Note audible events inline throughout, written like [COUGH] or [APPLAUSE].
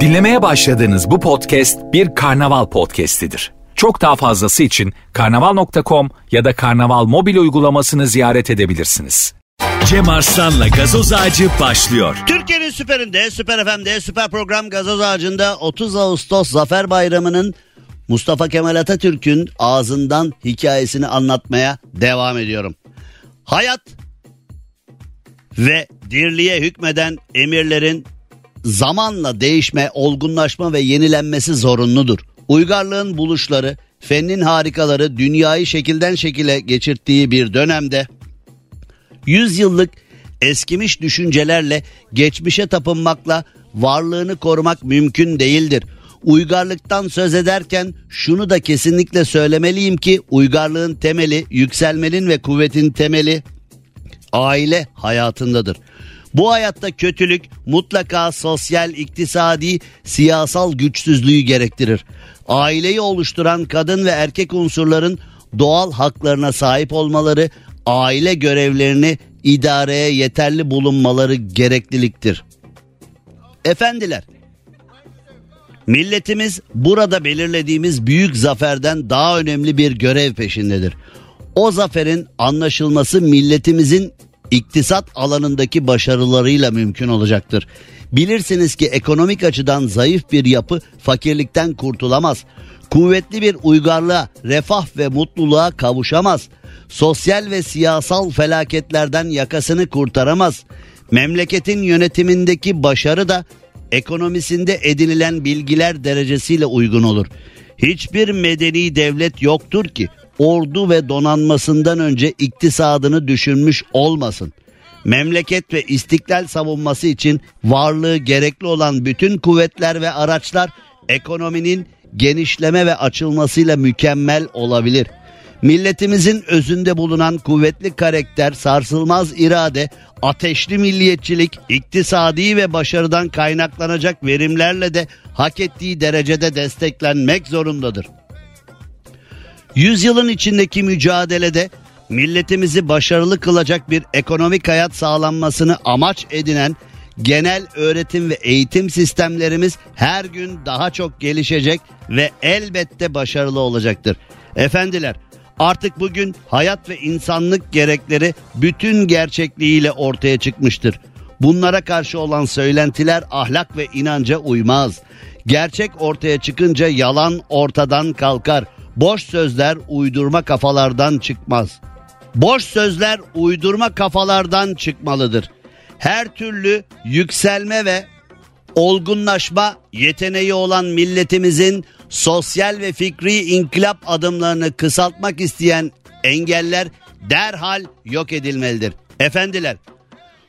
Dinlemeye başladığınız bu podcast bir karnaval podcastidir. Çok daha fazlası için karnaval.com ya da karnaval mobil uygulamasını ziyaret edebilirsiniz. Cem Arslan'la gazoz ağacı başlıyor. Türkiye'nin süperinde, süper FM'de, süper program Gazoz Ağacı'nda 30 Ağustos Zafer Bayramı'nın Mustafa Kemal Atatürk'ün ağzından hikayesini anlatmaya devam ediyorum. Hayat ve dirliğe hükmeden emirlerin zamanla değişme, olgunlaşma ve yenilenmesi zorunludur. Uygarlığın buluşları, fennin harikaları dünyayı şekilden şekile geçirttiği bir dönemde yüzyıllık eskimiş düşüncelerle geçmişe tapınmakla varlığını korumak mümkün değildir. Uygarlıktan söz ederken şunu da kesinlikle söylemeliyim ki uygarlığın temeli, yükselmenin ve kuvvetin temeli aile hayatındadır. Bu hayatta kötülük mutlaka sosyal, iktisadi, siyasal güçsüzlüğü gerektirir. Aileyi oluşturan kadın ve erkek unsurların doğal haklarına sahip olmaları, aile görevlerini idareye yeterli bulunmaları gerekliliktir. Efendiler, milletimiz burada belirlediğimiz büyük zaferden daha önemli bir görev peşindedir. O zaferin anlaşılması milletimizin iktisat alanındaki başarılarıyla mümkün olacaktır. Bilirsiniz ki ekonomik açıdan zayıf bir yapı fakirlikten kurtulamaz. Kuvvetli bir uygarlığa, refah ve mutluluğa kavuşamaz. Sosyal ve siyasal felaketlerden yakasını kurtaramaz. Memleketin yönetimindeki başarı da ekonomisinde edinilen bilgiler derecesiyle uygun olur. Hiçbir medeni devlet yoktur ki ordu ve donanmasından önce iktisadını düşünmüş olmasın. Memleket ve istiklal savunması için varlığı gerekli olan bütün kuvvetler ve araçlar ekonominin genişleme ve açılmasıyla mükemmel olabilir. Milletimizin özünde bulunan kuvvetli karakter, sarsılmaz irade, ateşli milliyetçilik, iktisadi ve başarıdan kaynaklanacak verimlerle de hak ettiği derecede desteklenmek zorundadır. Yüzyılın içindeki mücadelede milletimizi başarılı kılacak bir ekonomik hayat sağlanmasını amaç edinen genel öğretim ve eğitim sistemlerimiz her gün daha çok gelişecek ve elbette başarılı olacaktır. Efendiler artık bugün hayat ve insanlık gerekleri bütün gerçekliğiyle ortaya çıkmıştır. Bunlara karşı olan söylentiler ahlak ve inanca uymaz. Gerçek ortaya çıkınca yalan ortadan kalkar. Boş sözler uydurma kafalardan çıkmaz. Boş sözler uydurma kafalardan çıkmalıdır. Her türlü yükselme ve olgunlaşma yeteneği olan milletimizin sosyal ve fikri inkılap adımlarını kısaltmak isteyen engeller derhal yok edilmelidir. Efendiler,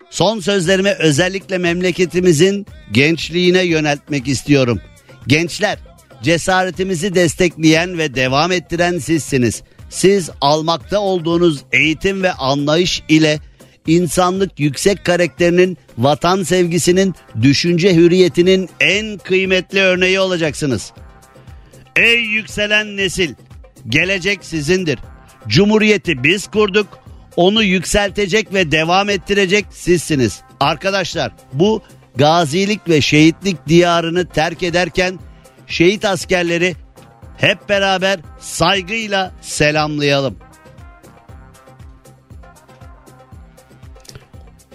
son sözlerimi özellikle memleketimizin gençliğine yöneltmek istiyorum. Gençler, cesaretimizi destekleyen ve devam ettiren sizsiniz. Siz almakta olduğunuz eğitim ve anlayış ile insanlık yüksek karakterinin, vatan sevgisinin, düşünce hürriyetinin en kıymetli örneği olacaksınız. Ey yükselen nesil, gelecek sizindir. Cumhuriyeti biz kurduk, onu yükseltecek ve devam ettirecek sizsiniz. Arkadaşlar bu gazilik ve şehitlik diyarını terk ederken şehit askerleri hep beraber saygıyla selamlayalım.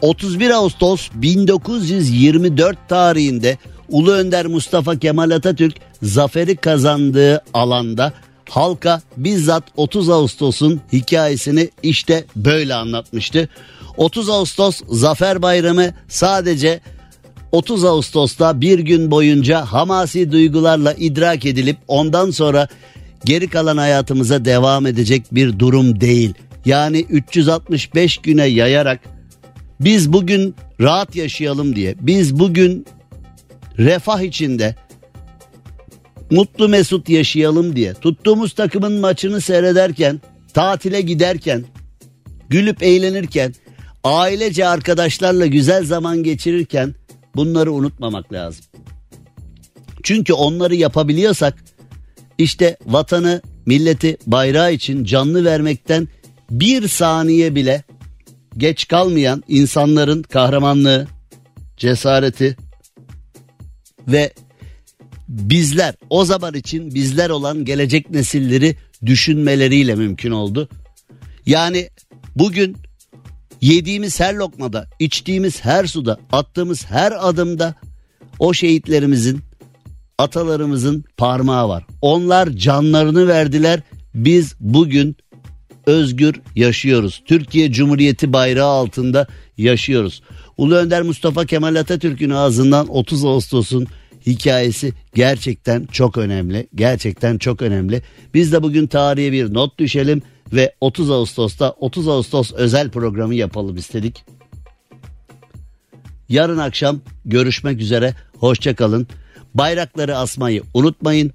31 Ağustos 1924 tarihinde Ulu Önder Mustafa Kemal Atatürk zaferi kazandığı alanda halka bizzat 30 Ağustos'un hikayesini işte böyle anlatmıştı. 30 Ağustos Zafer Bayramı sadece 30 Ağustos'ta bir gün boyunca hamasi duygularla idrak edilip ondan sonra geri kalan hayatımıza devam edecek bir durum değil. Yani 365 güne yayarak biz bugün rahat yaşayalım diye, biz bugün refah içinde mutlu mesut yaşayalım diye tuttuğumuz takımın maçını seyrederken, tatile giderken, gülüp eğlenirken, ailece arkadaşlarla güzel zaman geçirirken bunları unutmamak lazım. Çünkü onları yapabiliyorsak işte vatanı, milleti, bayrağı için canlı vermekten bir saniye bile geç kalmayan insanların kahramanlığı, cesareti, ve bizler o zaman için bizler olan gelecek nesilleri düşünmeleriyle mümkün oldu. Yani bugün yediğimiz her lokmada, içtiğimiz her suda, attığımız her adımda o şehitlerimizin, atalarımızın parmağı var. Onlar canlarını verdiler. Biz bugün özgür yaşıyoruz. Türkiye Cumhuriyeti bayrağı altında yaşıyoruz. Ulu Önder Mustafa Kemal Atatürk'ün ağzından 30 Ağustos'un hikayesi gerçekten çok önemli. Gerçekten çok önemli. Biz de bugün tarihe bir not düşelim ve 30 Ağustos'ta 30 Ağustos özel programı yapalım istedik. Yarın akşam görüşmek üzere. Hoşçakalın. Bayrakları asmayı unutmayın.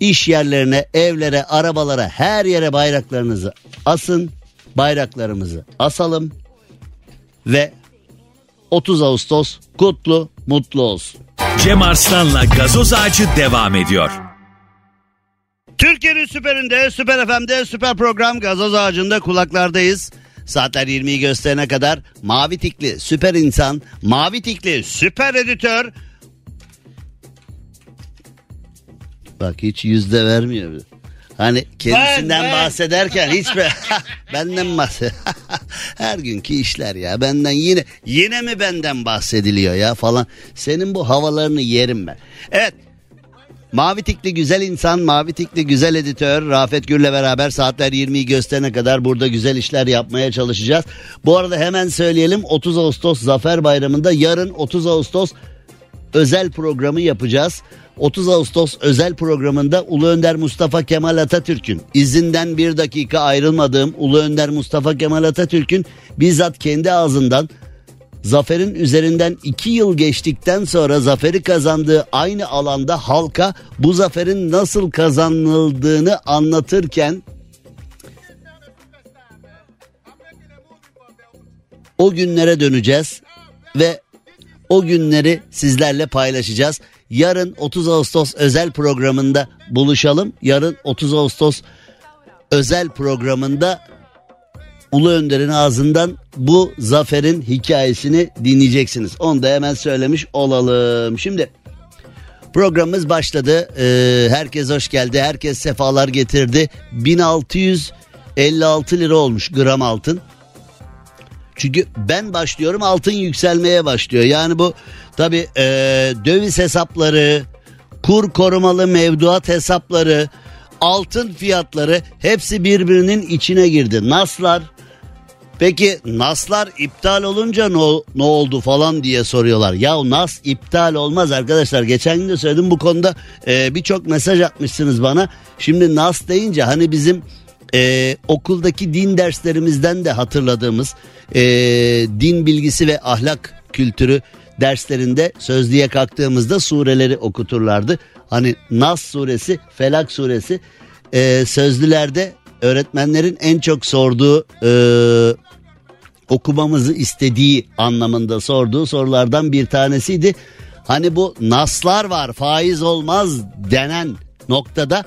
İş yerlerine, evlere, arabalara, her yere bayraklarınızı asın. Bayraklarımızı asalım ve 30 Ağustos kutlu, mutlu olsun. Cem Arslan'la gazoz ağacı devam ediyor. Türkiye'nin süperinde, süper FM'de, süper program gazoz ağacında kulaklardayız. Saatler 20'yi gösterene kadar mavi tikli süper insan, mavi tikli süper editör. Bak hiç yüzde vermiyor. Hani kendisinden Ben, ben. bahsederken hiç be [LAUGHS] benden bahsed. [LAUGHS] Her günkü işler ya benden yine yine mi benden bahsediliyor ya falan. Senin bu havalarını yerim ben. Evet Mavi tikli güzel insan, mavi tikli güzel editör Rafet Gür'le beraber saatler 20'yi gösterene kadar burada güzel işler yapmaya çalışacağız. Bu arada hemen söyleyelim 30 Ağustos Zafer Bayramı'nda yarın 30 Ağustos özel programı yapacağız. 30 Ağustos özel programında Ulu Önder Mustafa Kemal Atatürk'ün izinden bir dakika ayrılmadığım Ulu Önder Mustafa Kemal Atatürk'ün bizzat kendi ağzından zaferin üzerinden iki yıl geçtikten sonra zaferi kazandığı aynı alanda halka bu zaferin nasıl kazanıldığını anlatırken o günlere döneceğiz ve o günleri sizlerle paylaşacağız. Yarın 30 Ağustos özel programında buluşalım. Yarın 30 Ağustos özel programında Ulu Önder'in ağzından bu zaferin hikayesini dinleyeceksiniz. Onu da hemen söylemiş olalım. Şimdi programımız başladı. Ee, herkes hoş geldi. Herkes sefalar getirdi. 1656 lira olmuş gram altın. Çünkü ben başlıyorum altın yükselmeye başlıyor. Yani bu tabi e, döviz hesapları, kur korumalı mevduat hesapları, altın fiyatları hepsi birbirinin içine girdi. Naslar Peki NAS'lar iptal olunca ne, ne oldu falan diye soruyorlar. Ya NAS iptal olmaz arkadaşlar. Geçen gün de söyledim bu konuda e, birçok mesaj atmışsınız bana. Şimdi NAS deyince hani bizim e, okuldaki din derslerimizden de hatırladığımız e, din bilgisi ve ahlak kültürü derslerinde sözlüğe kalktığımızda sureleri okuturlardı. Hani Nas suresi, Felak suresi e, sözlülerde öğretmenlerin en çok sorduğu e, okumamızı istediği anlamında sorduğu sorulardan bir tanesiydi. Hani bu naslar var faiz olmaz denen noktada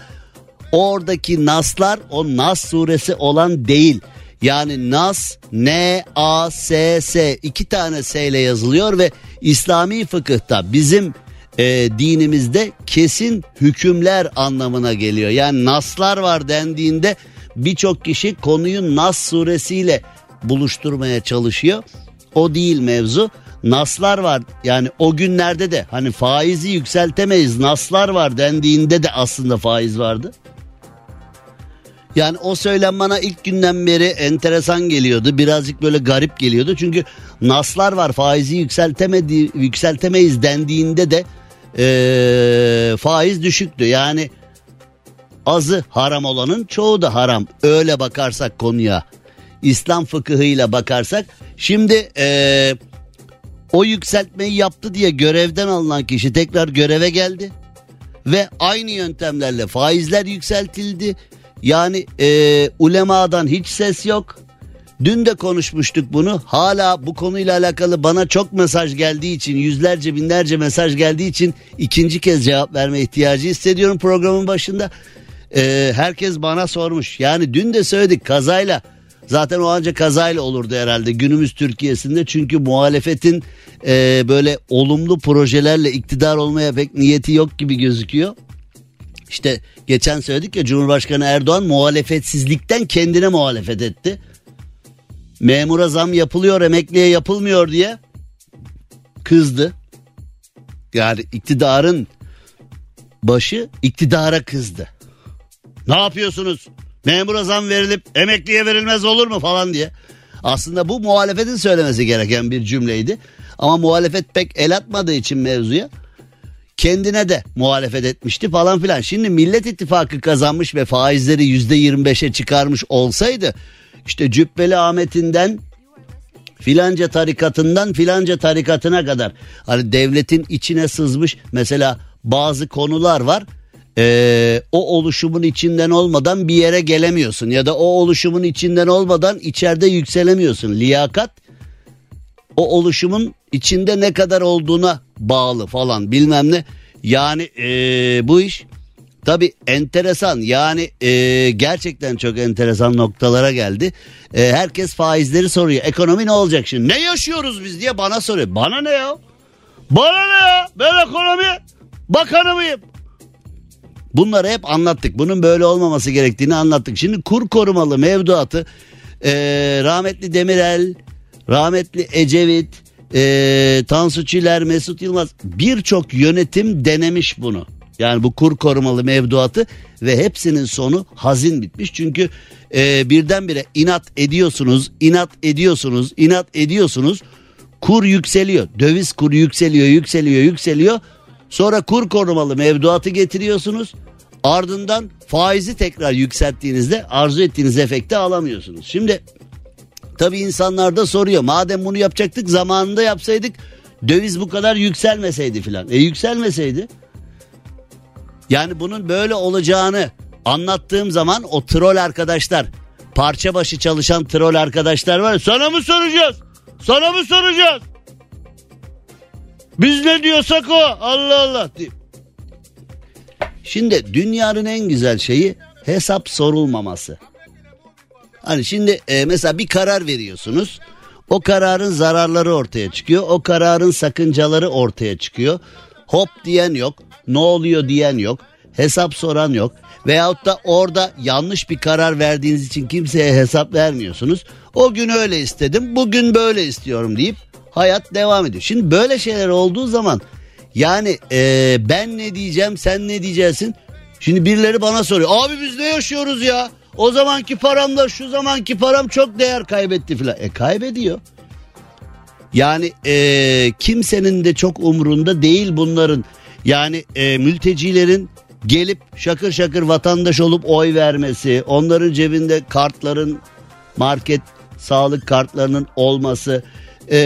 oradaki naslar o Nas suresi olan değil. Yani Nas N A S S iki tane S ile yazılıyor ve İslami fıkıhta bizim e, dinimizde kesin hükümler anlamına geliyor. Yani naslar var dendiğinde birçok kişi konuyu Nas suresiyle buluşturmaya çalışıyor. O değil mevzu. Naslar var yani o günlerde de hani faizi yükseltemeyiz naslar var dendiğinde de aslında faiz vardı. Yani o söylem bana ilk günden beri enteresan geliyordu. Birazcık böyle garip geliyordu. Çünkü naslar var faizi yükseltemedi, yükseltemeyiz dendiğinde de ee, faiz düşüktü. Yani azı haram olanın çoğu da haram. Öyle bakarsak konuya. İslam fıkıhıyla bakarsak. Şimdi ee, o yükseltmeyi yaptı diye görevden alınan kişi tekrar göreve geldi. Ve aynı yöntemlerle faizler yükseltildi. Yani e, ulemadan hiç ses yok. Dün de konuşmuştuk bunu. Hala bu konuyla alakalı bana çok mesaj geldiği için, yüzlerce binlerce mesaj geldiği için ikinci kez cevap verme ihtiyacı hissediyorum programın başında. E, herkes bana sormuş. Yani dün de söyledik kazayla Zaten o ancak kazayla olurdu herhalde günümüz Türkiye'sinde. Çünkü muhalefetin e, böyle olumlu projelerle iktidar olmaya pek niyeti yok gibi gözüküyor. İşte geçen söyledik ya Cumhurbaşkanı Erdoğan muhalefetsizlikten kendine muhalefet etti. Memura zam yapılıyor emekliye yapılmıyor diye kızdı. Yani iktidarın başı iktidara kızdı. Ne yapıyorsunuz? Memura zam verilip emekliye verilmez olur mu falan diye. Aslında bu muhalefetin söylemesi gereken bir cümleydi. Ama muhalefet pek el atmadığı için mevzuya kendine de muhalefet etmişti falan filan. Şimdi Millet İttifakı kazanmış ve faizleri yüzde 25'e çıkarmış olsaydı işte Cübbeli Ahmet'inden filanca tarikatından filanca tarikatına kadar hani devletin içine sızmış mesela bazı konular var ee, o oluşumun içinden olmadan bir yere gelemiyorsun ya da o oluşumun içinden olmadan içeride yükselemiyorsun. Liyakat o oluşumun içinde ne kadar olduğuna bağlı falan bilmem ne. Yani ee, bu iş tabi enteresan yani ee, gerçekten çok enteresan noktalara geldi. E, herkes faizleri soruyor ekonomi ne olacak şimdi ne yaşıyoruz biz diye bana soruyor. Bana ne ya? Bana ne ya? Ben ekonomi bakanı mıyım? Bunları hep anlattık. Bunun böyle olmaması gerektiğini anlattık. Şimdi kur korumalı mevduatı e, rahmetli Demirel, rahmetli Ecevit, e, Tansu Çiller, Mesut Yılmaz birçok yönetim denemiş bunu. Yani bu kur korumalı mevduatı ve hepsinin sonu hazin bitmiş. Çünkü e, birdenbire inat ediyorsunuz, inat ediyorsunuz, inat ediyorsunuz. Kur yükseliyor. Döviz kuru yükseliyor, yükseliyor, yükseliyor. Sonra kur korumalı mevduatı getiriyorsunuz. Ardından faizi tekrar yükselttiğinizde arzu ettiğiniz efekti alamıyorsunuz. Şimdi tabii insanlar da soruyor. Madem bunu yapacaktık zamanında yapsaydık döviz bu kadar yükselmeseydi filan. E yükselmeseydi. Yani bunun böyle olacağını anlattığım zaman o troll arkadaşlar parça başı çalışan troll arkadaşlar var. Sana mı soracağız? Sana mı soracağız? Biz ne diyorsak o Allah Allah. Şimdi dünyanın en güzel şeyi hesap sorulmaması. Hani şimdi e, mesela bir karar veriyorsunuz. O kararın zararları ortaya çıkıyor. O kararın sakıncaları ortaya çıkıyor. Hop diyen yok. Ne oluyor diyen yok. Hesap soran yok. Veyahut da orada yanlış bir karar verdiğiniz için kimseye hesap vermiyorsunuz. O gün öyle istedim, bugün böyle istiyorum deyip hayat devam ediyor. Şimdi böyle şeyler olduğu zaman yani e, ben ne diyeceğim sen ne diyeceksin? Şimdi birileri bana soruyor. Abi biz ne yaşıyoruz ya? O zamanki paramla şu zamanki param çok değer kaybetti filan. E kaybediyor. Yani e, kimsenin de çok umrunda değil bunların. Yani e, mültecilerin gelip şakır şakır vatandaş olup oy vermesi, onların cebinde kartların market sağlık kartlarının olması, e,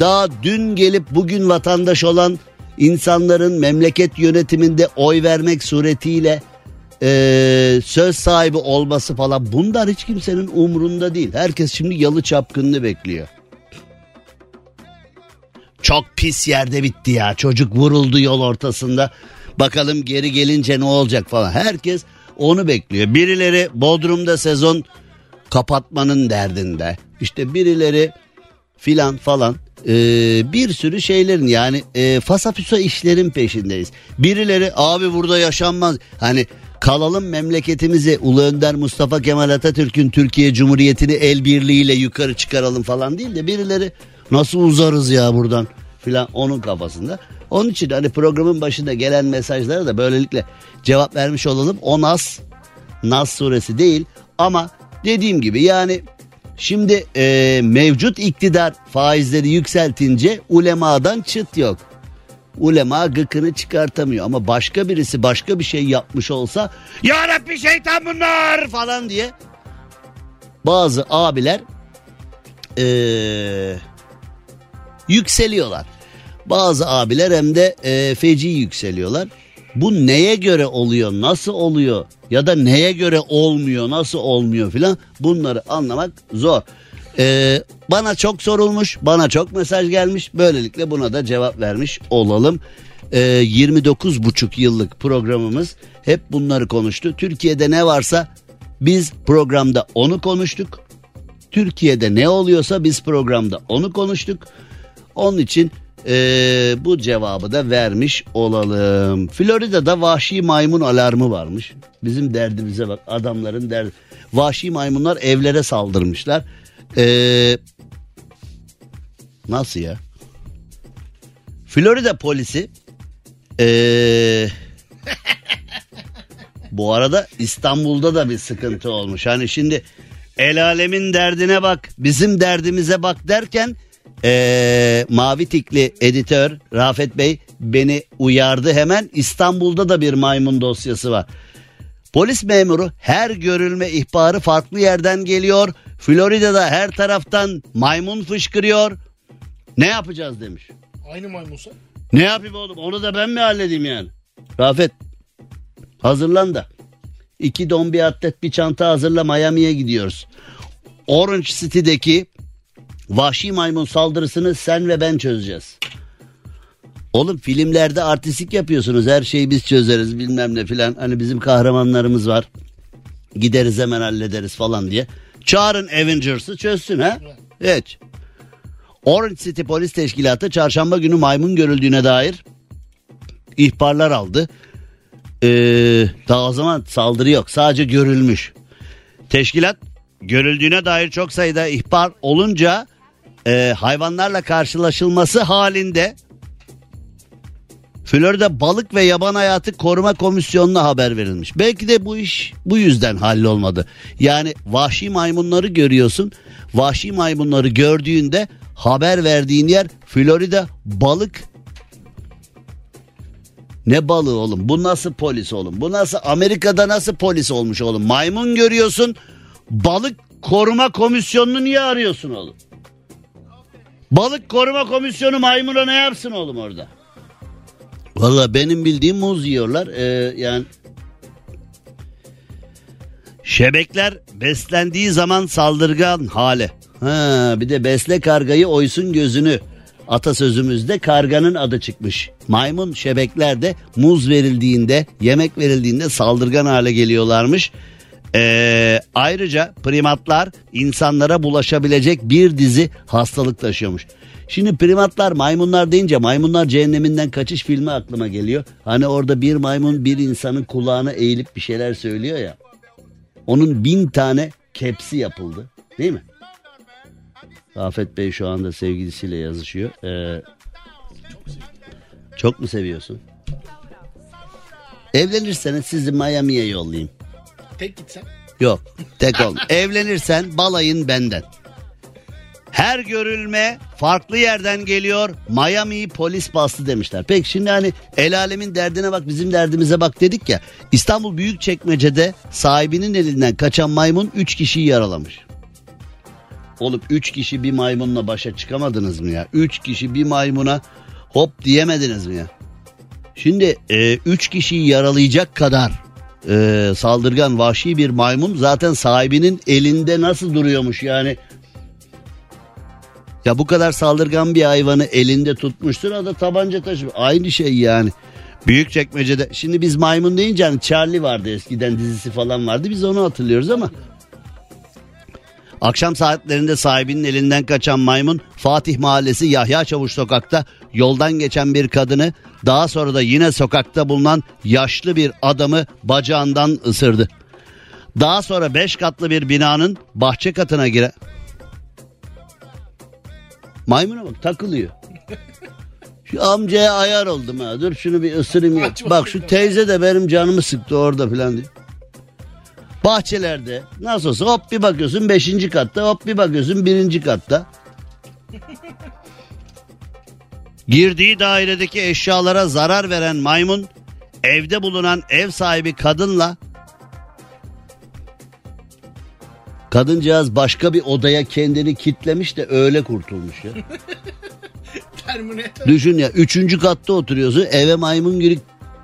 daha dün gelip bugün vatandaş olan insanların memleket yönetiminde oy vermek suretiyle e, söz sahibi olması falan bunlar hiç kimsenin umrunda değil. Herkes şimdi yalı çapkınını bekliyor. Çok pis yerde bitti ya çocuk vuruldu yol ortasında. Bakalım geri gelince ne olacak falan. Herkes onu bekliyor. Birileri Bodrum'da sezon kapatmanın derdinde. İşte birileri filan falan ee, bir sürü şeylerin yani e, fasafiso işlerin peşindeyiz. Birileri abi burada yaşanmaz hani kalalım memleketimizi Ulu Önder Mustafa Kemal Atatürk'ün Türkiye Cumhuriyeti'ni el birliğiyle yukarı çıkaralım falan değil de birileri nasıl uzarız ya buradan filan onun kafasında. Onun için hani programın başında gelen mesajlara da böylelikle cevap vermiş olalım. O Nas, Nas suresi değil ama dediğim gibi yani Şimdi e, mevcut iktidar faizleri yükseltince ulemadan çıt yok. Ulema gıkını çıkartamıyor ama başka birisi başka bir şey yapmış olsa Ya Rabbi şeytan bunlar falan diye bazı abiler e, yükseliyorlar. Bazı abiler hem de e, feci yükseliyorlar. Bu neye göre oluyor, nasıl oluyor ya da neye göre olmuyor, nasıl olmuyor filan bunları anlamak zor. Ee, bana çok sorulmuş, bana çok mesaj gelmiş. Böylelikle buna da cevap vermiş olalım. Ee, 29 buçuk yıllık programımız hep bunları konuştu. Türkiye'de ne varsa biz programda onu konuştuk. Türkiye'de ne oluyorsa biz programda onu konuştuk. Onun için ee, bu cevabı da vermiş olalım. Florida'da vahşi maymun alarmı varmış. Bizim derdimize bak adamların derdi. Vahşi maymunlar evlere saldırmışlar. Ee, nasıl ya? Florida polisi ee, [LAUGHS] bu arada İstanbul'da da bir sıkıntı olmuş. Hani şimdi el alemin derdine bak bizim derdimize bak derken ee, mavi tikli editör Rafet Bey beni uyardı hemen İstanbul'da da bir maymun dosyası var. Polis memuru her görülme ihbarı farklı yerden geliyor. Florida'da her taraftan maymun fışkırıyor. Ne yapacağız demiş. Aynı maymunsa. Ne yapayım oğlum onu da ben mi halledeyim yani? Rafet hazırlan da. İki don bir atlet bir çanta hazırla Miami'ye gidiyoruz. Orange City'deki vahşi maymun saldırısını sen ve ben çözeceğiz. Oğlum filmlerde artistik yapıyorsunuz her şeyi biz çözeriz bilmem ne filan. Hani bizim kahramanlarımız var. Gideriz hemen hallederiz falan diye. Çağırın Avengers'ı çözsün ha. Evet. Orange City Polis Teşkilatı çarşamba günü maymun görüldüğüne dair ihbarlar aldı. Ee, daha o zaman saldırı yok sadece görülmüş. Teşkilat görüldüğüne dair çok sayıda ihbar olunca e, hayvanlarla karşılaşılması halinde Florida Balık ve Yaban Hayatı Koruma Komisyonu'na haber verilmiş. Belki de bu iş bu yüzden hallolmadı. Yani vahşi maymunları görüyorsun. Vahşi maymunları gördüğünde haber verdiğin yer Florida Balık ne balığı oğlum? Bu nasıl polis oğlum? Bu nasıl Amerika'da nasıl polis olmuş oğlum? Maymun görüyorsun. Balık koruma komisyonunu niye arıyorsun oğlum? Balık koruma komisyonu maymuna ne yapsın oğlum orada? Valla benim bildiğim muz yiyorlar. Ee, yani Şebekler beslendiği zaman saldırgan hale. Ha, bir de besle kargayı oysun gözünü. Atasözümüzde karganın adı çıkmış. Maymun şebekler de muz verildiğinde, yemek verildiğinde saldırgan hale geliyorlarmış. Ee, ayrıca primatlar insanlara bulaşabilecek bir dizi hastalık taşıyormuş. Şimdi primatlar maymunlar deyince maymunlar cehenneminden kaçış filmi aklıma geliyor. Hani orada bir maymun bir insanın kulağına eğilip bir şeyler söylüyor ya. Onun bin tane kepsi yapıldı değil mi? Afet Bey şu anda sevgilisiyle yazışıyor. Ee, çok mu seviyorsun? Evlenirseniz sizi Miami'ye yollayayım. Tek gitsen. Yok tek ol. [LAUGHS] Evlenirsen balayın benden. Her görülme farklı yerden geliyor. Miami polis bastı demişler. Peki şimdi hani el alemin derdine bak bizim derdimize bak dedik ya. İstanbul Büyükçekmece'de sahibinin elinden kaçan maymun 3 kişiyi yaralamış. Oğlum 3 kişi bir maymunla başa çıkamadınız mı ya? 3 kişi bir maymuna hop diyemediniz mi ya? Şimdi 3 e, kişiyi yaralayacak kadar e, saldırgan vahşi bir maymun zaten sahibinin elinde nasıl duruyormuş yani ya bu kadar saldırgan bir hayvanı elinde tutmuştur o da tabanca taşı. Aynı şey yani. Büyük çekmecede. Şimdi biz maymun deyince hani Charlie vardı eskiden dizisi falan vardı. Biz onu hatırlıyoruz ama. Akşam saatlerinde sahibinin elinden kaçan maymun Fatih Mahallesi Yahya Çavuş sokakta yoldan geçen bir kadını daha sonra da yine sokakta bulunan yaşlı bir adamı bacağından ısırdı. Daha sonra beş katlı bir binanın bahçe katına giren Maymuna bak takılıyor. [LAUGHS] Şu amcaya ayar oldum ha. Dur şunu bir ısırayım ya. Bak şu teyze de benim canımı sıktı orada falan diye. Bahçelerde nasıl olsa hop bir bakıyorsun beşinci katta hop bir bakıyorsun birinci katta. [LAUGHS] Girdiği dairedeki eşyalara zarar veren maymun evde bulunan ev sahibi kadınla Kadıncağız başka bir odaya kendini kitlemiş de öyle kurtulmuş ya. [LAUGHS] Düşün ya üçüncü katta oturuyorsun eve maymun gibi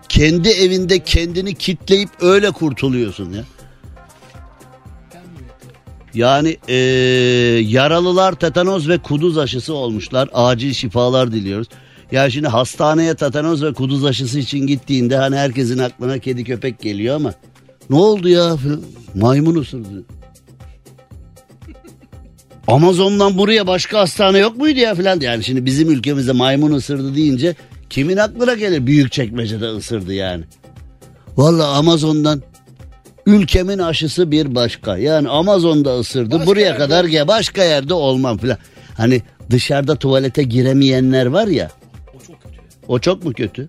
kendi evinde kendini kitleyip öyle kurtuluyorsun ya. Yani ee, yaralılar tetanoz ve kuduz aşısı olmuşlar. Acil şifalar diliyoruz. Ya şimdi hastaneye tetanoz ve kuduz aşısı için gittiğinde hani herkesin aklına kedi köpek geliyor ama ne oldu ya? Maymun ısırdı. Amazon'dan buraya başka hastane yok muydu ya filan. Yani şimdi bizim ülkemizde maymun ısırdı deyince kimin aklına gelir büyük çekmecede ısırdı yani. Valla Amazon'dan ülkemin aşısı bir başka. Yani Amazon'da ısırdı Başka buraya yerde kadar ya başka yerde olmam filan. Hani dışarıda tuvalete giremeyenler var ya O çok kötü. o çok mu kötü?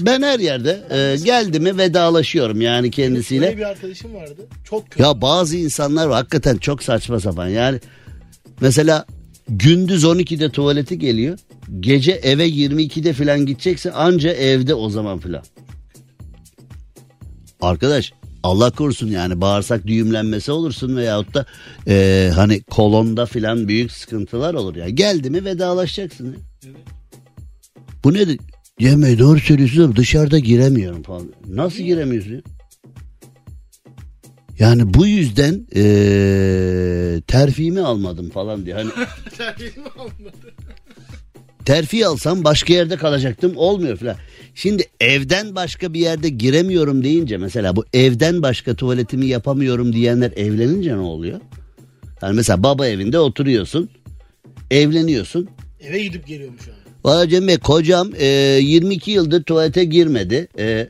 Ben her yerde e, geldi mi vedalaşıyorum yani kendisiyle. Öyle bir arkadaşım vardı. Çok kötü. Ya bazı insanlar var hakikaten çok saçma sapan yani. Mesela gündüz 12'de tuvaleti geliyor. Gece eve 22'de falan gidecekse anca evde o zaman falan. Arkadaş Allah korusun yani bağırsak düğümlenmesi olursun veyahut da e, hani kolonda filan büyük sıkıntılar olur ya. Geldi mi vedalaşacaksın. ya. Bu nedir? Cem doğru söylüyorsun ama dışarıda giremiyorum falan. Nasıl giremiyorsun ya? Yani bu yüzden eee terfimi almadım falan diye. Hani [LAUGHS] Terbiyemi almadı. Terfi alsam başka yerde kalacaktım olmuyor falan. Şimdi evden başka bir yerde giremiyorum deyince mesela bu evden başka tuvaletimi yapamıyorum diyenler evlenince ne oluyor? Yani mesela baba evinde oturuyorsun evleniyorsun. Eve gidip geliyormuş abi. Valla Cem Bey kocam eee, 22 yıldır tuvalete girmedi. Eee,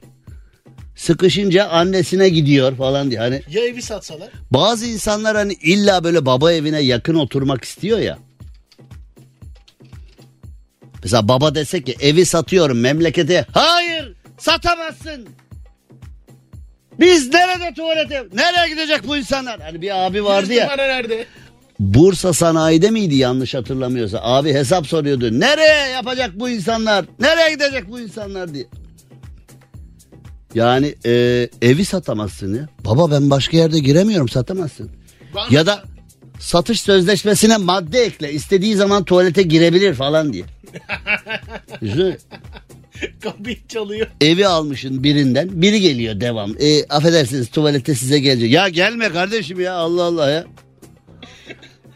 sıkışınca annesine gidiyor falan diye. Hani Ya evi satsalar? Bazı insanlar hani illa böyle baba evine yakın oturmak istiyor ya. Mesela baba dese ki evi satıyorum memlekete. Hayır satamazsın. Biz nerede tuvalete? Nereye gidecek bu insanlar? Hani bir abi vardı ya. nerede? Bursa sanayide miydi yanlış hatırlamıyorsa. Abi hesap soruyordu. Nereye yapacak bu insanlar? Nereye gidecek bu insanlar diye. Yani e, evi satamazsın ya. Baba ben başka yerde giremiyorum satamazsın. Ben- Ya da satış sözleşmesine madde ekle. istediği zaman tuvalete girebilir falan diye. [LAUGHS] Düşünsene, Kapıyı çalıyor. Evi almışın birinden biri geliyor devam. E, affedersiniz tuvalete size gelecek. Ya gelme kardeşim ya Allah Allah ya.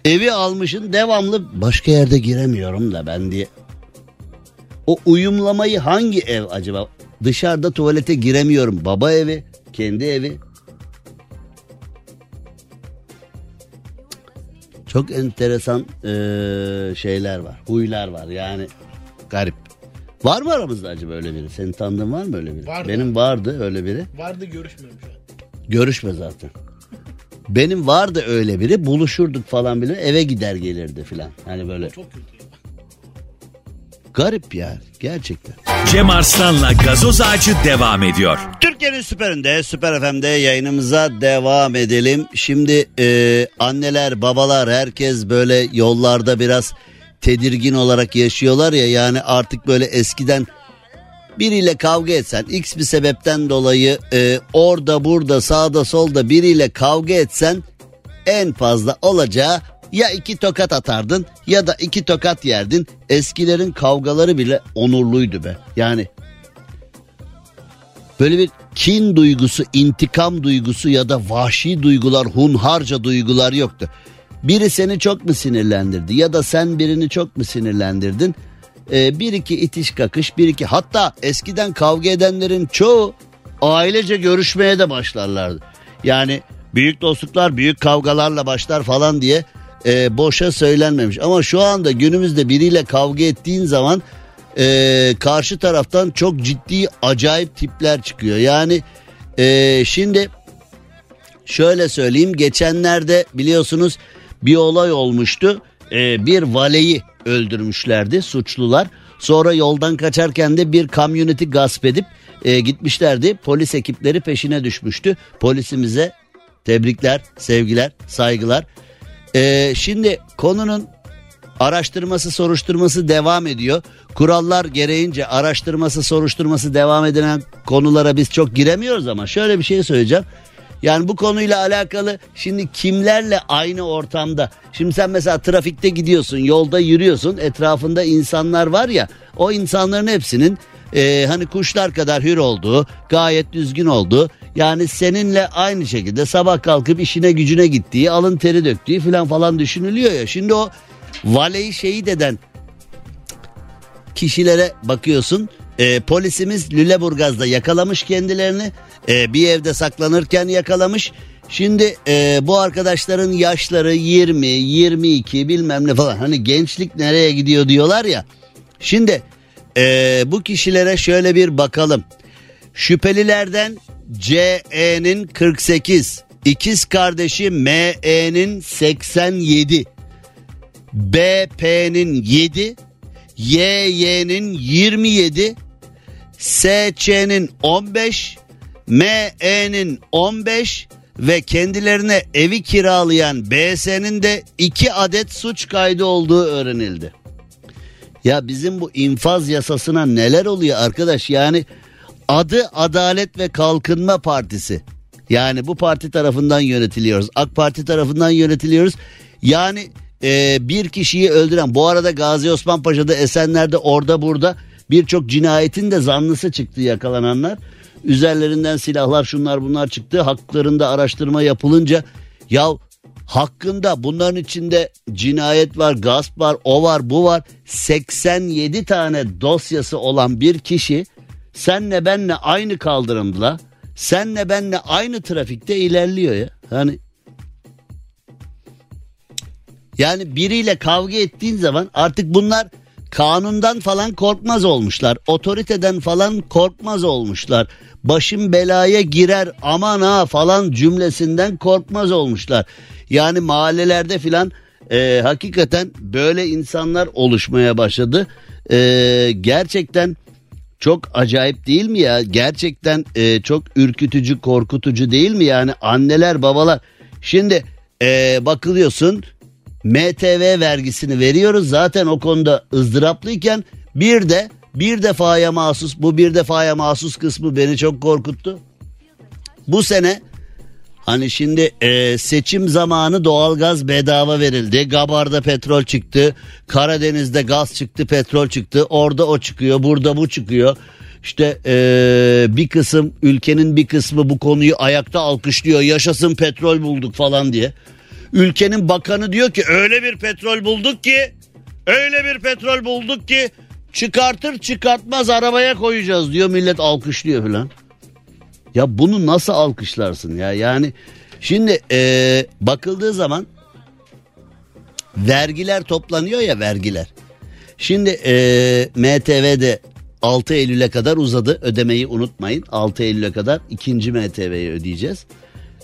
Evi almışın devamlı başka yerde giremiyorum da ben diye. O uyumlamayı hangi ev acaba? Dışarıda tuvalete giremiyorum. Baba evi, kendi evi. Çok enteresan eee, şeyler var. Huylar var yani garip. Var mı aramızda acaba öyle biri? Senin tanıdığın var mı öyle biri? Vardı. Benim vardı öyle biri. Vardı görüşmüyorum şu an. Görüşme zaten. Benim vardı öyle biri. Buluşurduk falan bile eve gider gelirdi filan. Hani böyle Çok kötü. Garip ya gerçekten. Cem Arslan'la gazoz ağacı devam ediyor. Türkiye'nin süperinde, Süper FM'de yayınımıza devam edelim. Şimdi e, anneler, babalar herkes böyle yollarda biraz tedirgin olarak yaşıyorlar ya. Yani artık böyle eskiden biriyle kavga etsen x bir sebepten dolayı e, orada burada sağda solda biriyle kavga etsen en fazla olacağı ya iki tokat atardın ya da iki tokat yerdin. Eskilerin kavgaları bile onurluydu be. Yani böyle bir kin duygusu, intikam duygusu ya da vahşi duygular, hunharca duygular yoktu. Biri seni çok mu sinirlendirdi ya da sen birini çok mu sinirlendirdin? Ee, bir iki itiş kakış, bir iki hatta eskiden kavga edenlerin çoğu ailece görüşmeye de başlarlardı. Yani büyük dostluklar büyük kavgalarla başlar falan diye e, boşa söylenmemiş. Ama şu anda günümüzde biriyle kavga ettiğin zaman e, karşı taraftan çok ciddi acayip tipler çıkıyor. Yani e, şimdi şöyle söyleyeyim geçenlerde biliyorsunuz bir olay olmuştu. E, bir valeyi öldürmüşlerdi suçlular. Sonra yoldan kaçarken de bir kamyoneti gasp edip e, gitmişlerdi. Polis ekipleri peşine düşmüştü. Polisimize tebrikler, sevgiler, saygılar. E, şimdi konunun araştırması soruşturması devam ediyor. Kurallar gereğince araştırması soruşturması devam edilen konulara biz çok giremiyoruz ama şöyle bir şey söyleyeceğim. Yani bu konuyla alakalı şimdi kimlerle aynı ortamda şimdi sen mesela trafikte gidiyorsun yolda yürüyorsun etrafında insanlar var ya o insanların hepsinin e, hani kuşlar kadar hür olduğu gayet düzgün olduğu yani seninle aynı şekilde sabah kalkıp işine gücüne gittiği alın teri döktüğü falan falan düşünülüyor ya şimdi o valeyi şehit eden kişilere bakıyorsun. E, polisimiz Lüleburgaz'da yakalamış kendilerini. E, bir evde saklanırken yakalamış. Şimdi e, bu arkadaşların yaşları 20, 22 bilmem ne falan. Hani gençlik nereye gidiyor diyorlar ya. Şimdi e, bu kişilere şöyle bir bakalım. Şüphelilerden CE'nin 48, ikiz kardeşi ME'nin 87, BP'nin 7, YY'nin 27, SC'nin 15, ME'nin 15 ve kendilerine evi kiralayan BS'nin de 2 adet suç kaydı olduğu öğrenildi. Ya bizim bu infaz yasasına neler oluyor arkadaş yani adı Adalet ve Kalkınma Partisi. Yani bu parti tarafından yönetiliyoruz. AK Parti tarafından yönetiliyoruz. Yani e, bir kişiyi öldüren bu arada Gazi Osman Paşa'da Esenler'de orada burada birçok cinayetin de zanlısı çıktı yakalananlar. Üzerlerinden silahlar şunlar bunlar çıktı. Haklarında araştırma yapılınca ya hakkında bunların içinde cinayet var, gasp var, o var, bu var. 87 tane dosyası olan bir kişi senle benle aynı kaldırımda, senle benle aynı trafikte ilerliyor ya. Hani yani biriyle kavga ettiğin zaman artık bunlar kanundan falan korkmaz olmuşlar. Otoriteden falan korkmaz olmuşlar. Başım belaya girer aman ha falan cümlesinden korkmaz olmuşlar. Yani mahallelerde filan e, hakikaten böyle insanlar oluşmaya başladı. E, gerçekten çok acayip değil mi ya? Gerçekten e, çok ürkütücü, korkutucu değil mi yani? Anneler, babalar. Şimdi e, bakılıyorsun MTV vergisini veriyoruz. Zaten o konuda ızdıraplıyken bir de bir defaya mahsus bu bir defaya mahsus kısmı beni çok korkuttu. Bu sene hani şimdi e, seçim zamanı doğalgaz bedava verildi. Gabar'da petrol çıktı. Karadeniz'de gaz çıktı, petrol çıktı. Orada o çıkıyor, burada bu çıkıyor. İşte e, bir kısım ülkenin bir kısmı bu konuyu ayakta alkışlıyor. Yaşasın petrol bulduk falan diye. Ülkenin bakanı diyor ki öyle bir petrol bulduk ki öyle bir petrol bulduk ki çıkartır çıkartmaz arabaya koyacağız diyor millet alkışlıyor falan. Ya bunu nasıl alkışlarsın ya yani şimdi ee, bakıldığı zaman vergiler toplanıyor ya vergiler. Şimdi ee, MTV'de 6 Eylül'e kadar uzadı ödemeyi unutmayın 6 Eylül'e kadar ikinci MTV'yi ödeyeceğiz.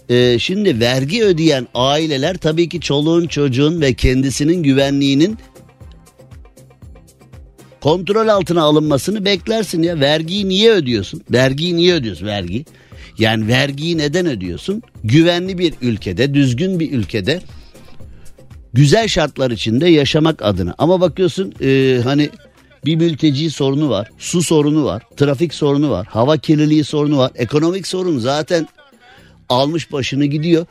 Ee, şimdi vergi ödeyen aileler tabii ki çoluğun çocuğun ve kendisinin güvenliğinin kontrol altına alınmasını beklersin ya. Vergiyi niye ödüyorsun? Vergiyi niye ödüyorsun? Vergi. Yani vergiyi neden ödüyorsun? Güvenli bir ülkede, düzgün bir ülkede güzel şartlar içinde yaşamak adına. Ama bakıyorsun e, hani bir mülteci sorunu var, su sorunu var, trafik sorunu var, hava kirliliği sorunu var, ekonomik sorun zaten almış başını gidiyor.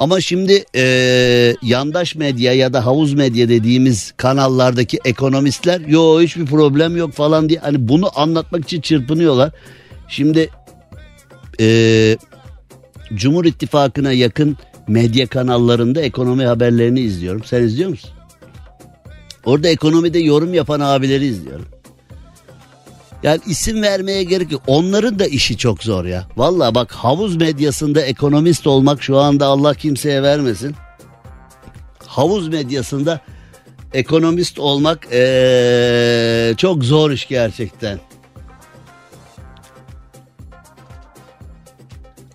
Ama şimdi e, yandaş medya ya da havuz medya dediğimiz kanallardaki ekonomistler yo hiçbir problem yok falan diye hani bunu anlatmak için çırpınıyorlar. Şimdi e, Cumhur İttifakı'na yakın medya kanallarında ekonomi haberlerini izliyorum. Sen izliyor musun? Orada ekonomide yorum yapan abileri izliyorum. Yani isim vermeye gerek yok. Onların da işi çok zor ya. Valla bak havuz medyasında ekonomist olmak şu anda Allah kimseye vermesin. Havuz medyasında ekonomist olmak ee, çok zor iş gerçekten.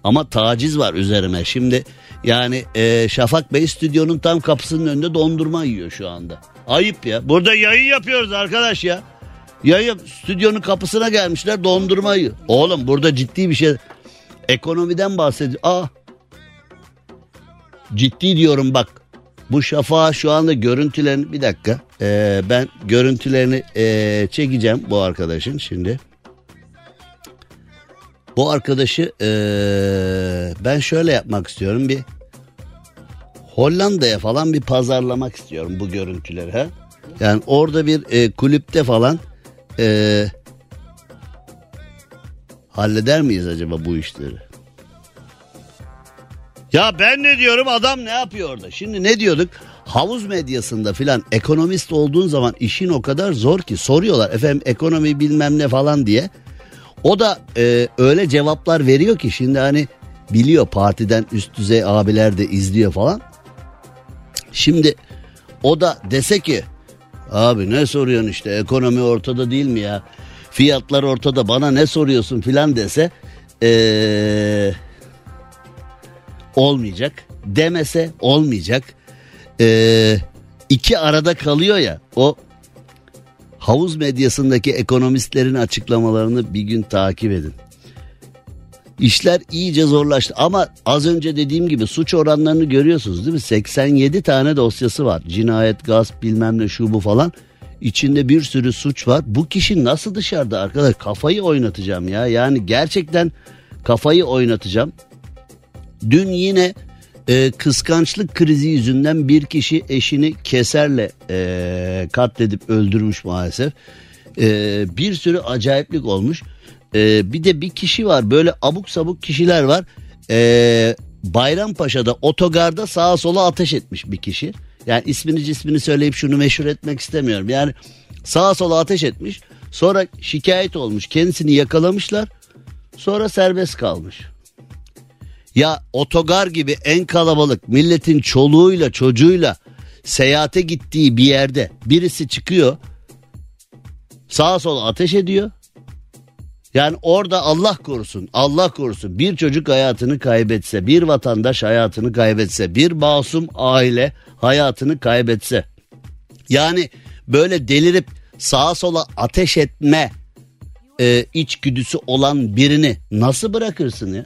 Ama taciz var üzerime. Şimdi yani e, Şafak Bey stüdyonun tam kapısının önünde dondurma yiyor şu anda. Ayıp ya. Burada yayın yapıyoruz arkadaş ya. Yayın stüdyonun kapısına gelmişler dondurma yiyor. Oğlum burada ciddi bir şey. Ekonomiden bahsediyor. Aa. Ciddi diyorum bak. Bu şafağı şu anda görüntülerini bir dakika. Ee, ben görüntülerini ee, çekeceğim bu arkadaşın şimdi. Bu arkadaşı ee, ben şöyle yapmak istiyorum bir Hollanda'ya falan bir pazarlamak istiyorum bu görüntüleri. Ha? Yani orada bir e, kulüpte falan e, halleder miyiz acaba bu işleri? Ya ben ne diyorum adam ne yapıyor orada? Şimdi ne diyorduk? Havuz medyasında filan ekonomist olduğun zaman işin o kadar zor ki soruyorlar efendim ekonomi bilmem ne falan diye. O da e, öyle cevaplar veriyor ki şimdi hani biliyor partiden üst düzey abiler de izliyor falan. Şimdi o da dese ki abi ne soruyorsun işte ekonomi ortada değil mi ya? Fiyatlar ortada bana ne soruyorsun filan dese ee, olmayacak. Demese olmayacak. Ee, iki arada kalıyor ya o havuz medyasındaki ekonomistlerin açıklamalarını bir gün takip edin. İşler iyice zorlaştı ama az önce dediğim gibi suç oranlarını görüyorsunuz değil mi? 87 tane dosyası var. Cinayet, gasp bilmem ne şu bu falan. İçinde bir sürü suç var. Bu kişi nasıl dışarıda arkadaş? Kafayı oynatacağım ya. Yani gerçekten kafayı oynatacağım. Dün yine e, kıskançlık krizi yüzünden bir kişi eşini keserle e, katledip öldürmüş maalesef. E, bir sürü acayiplik olmuş. E, bir de bir kişi var böyle abuk sabuk kişiler var. E, Bayrampaşa'da otogarda sağa sola ateş etmiş bir kişi. Yani ismini cismini söyleyip şunu meşhur etmek istemiyorum. Yani sağa sola ateş etmiş. Sonra şikayet olmuş. Kendisini yakalamışlar. Sonra serbest kalmış. Ya otogar gibi en kalabalık milletin çoluğuyla çocuğuyla seyahate gittiği bir yerde birisi çıkıyor. Sağa sola ateş ediyor. Yani orada Allah korusun, Allah korusun bir çocuk hayatını kaybetse, bir vatandaş hayatını kaybetse, bir masum aile hayatını kaybetse. Yani böyle delirip sağa sola ateş etme e, içgüdüsü olan birini nasıl bırakırsın ya?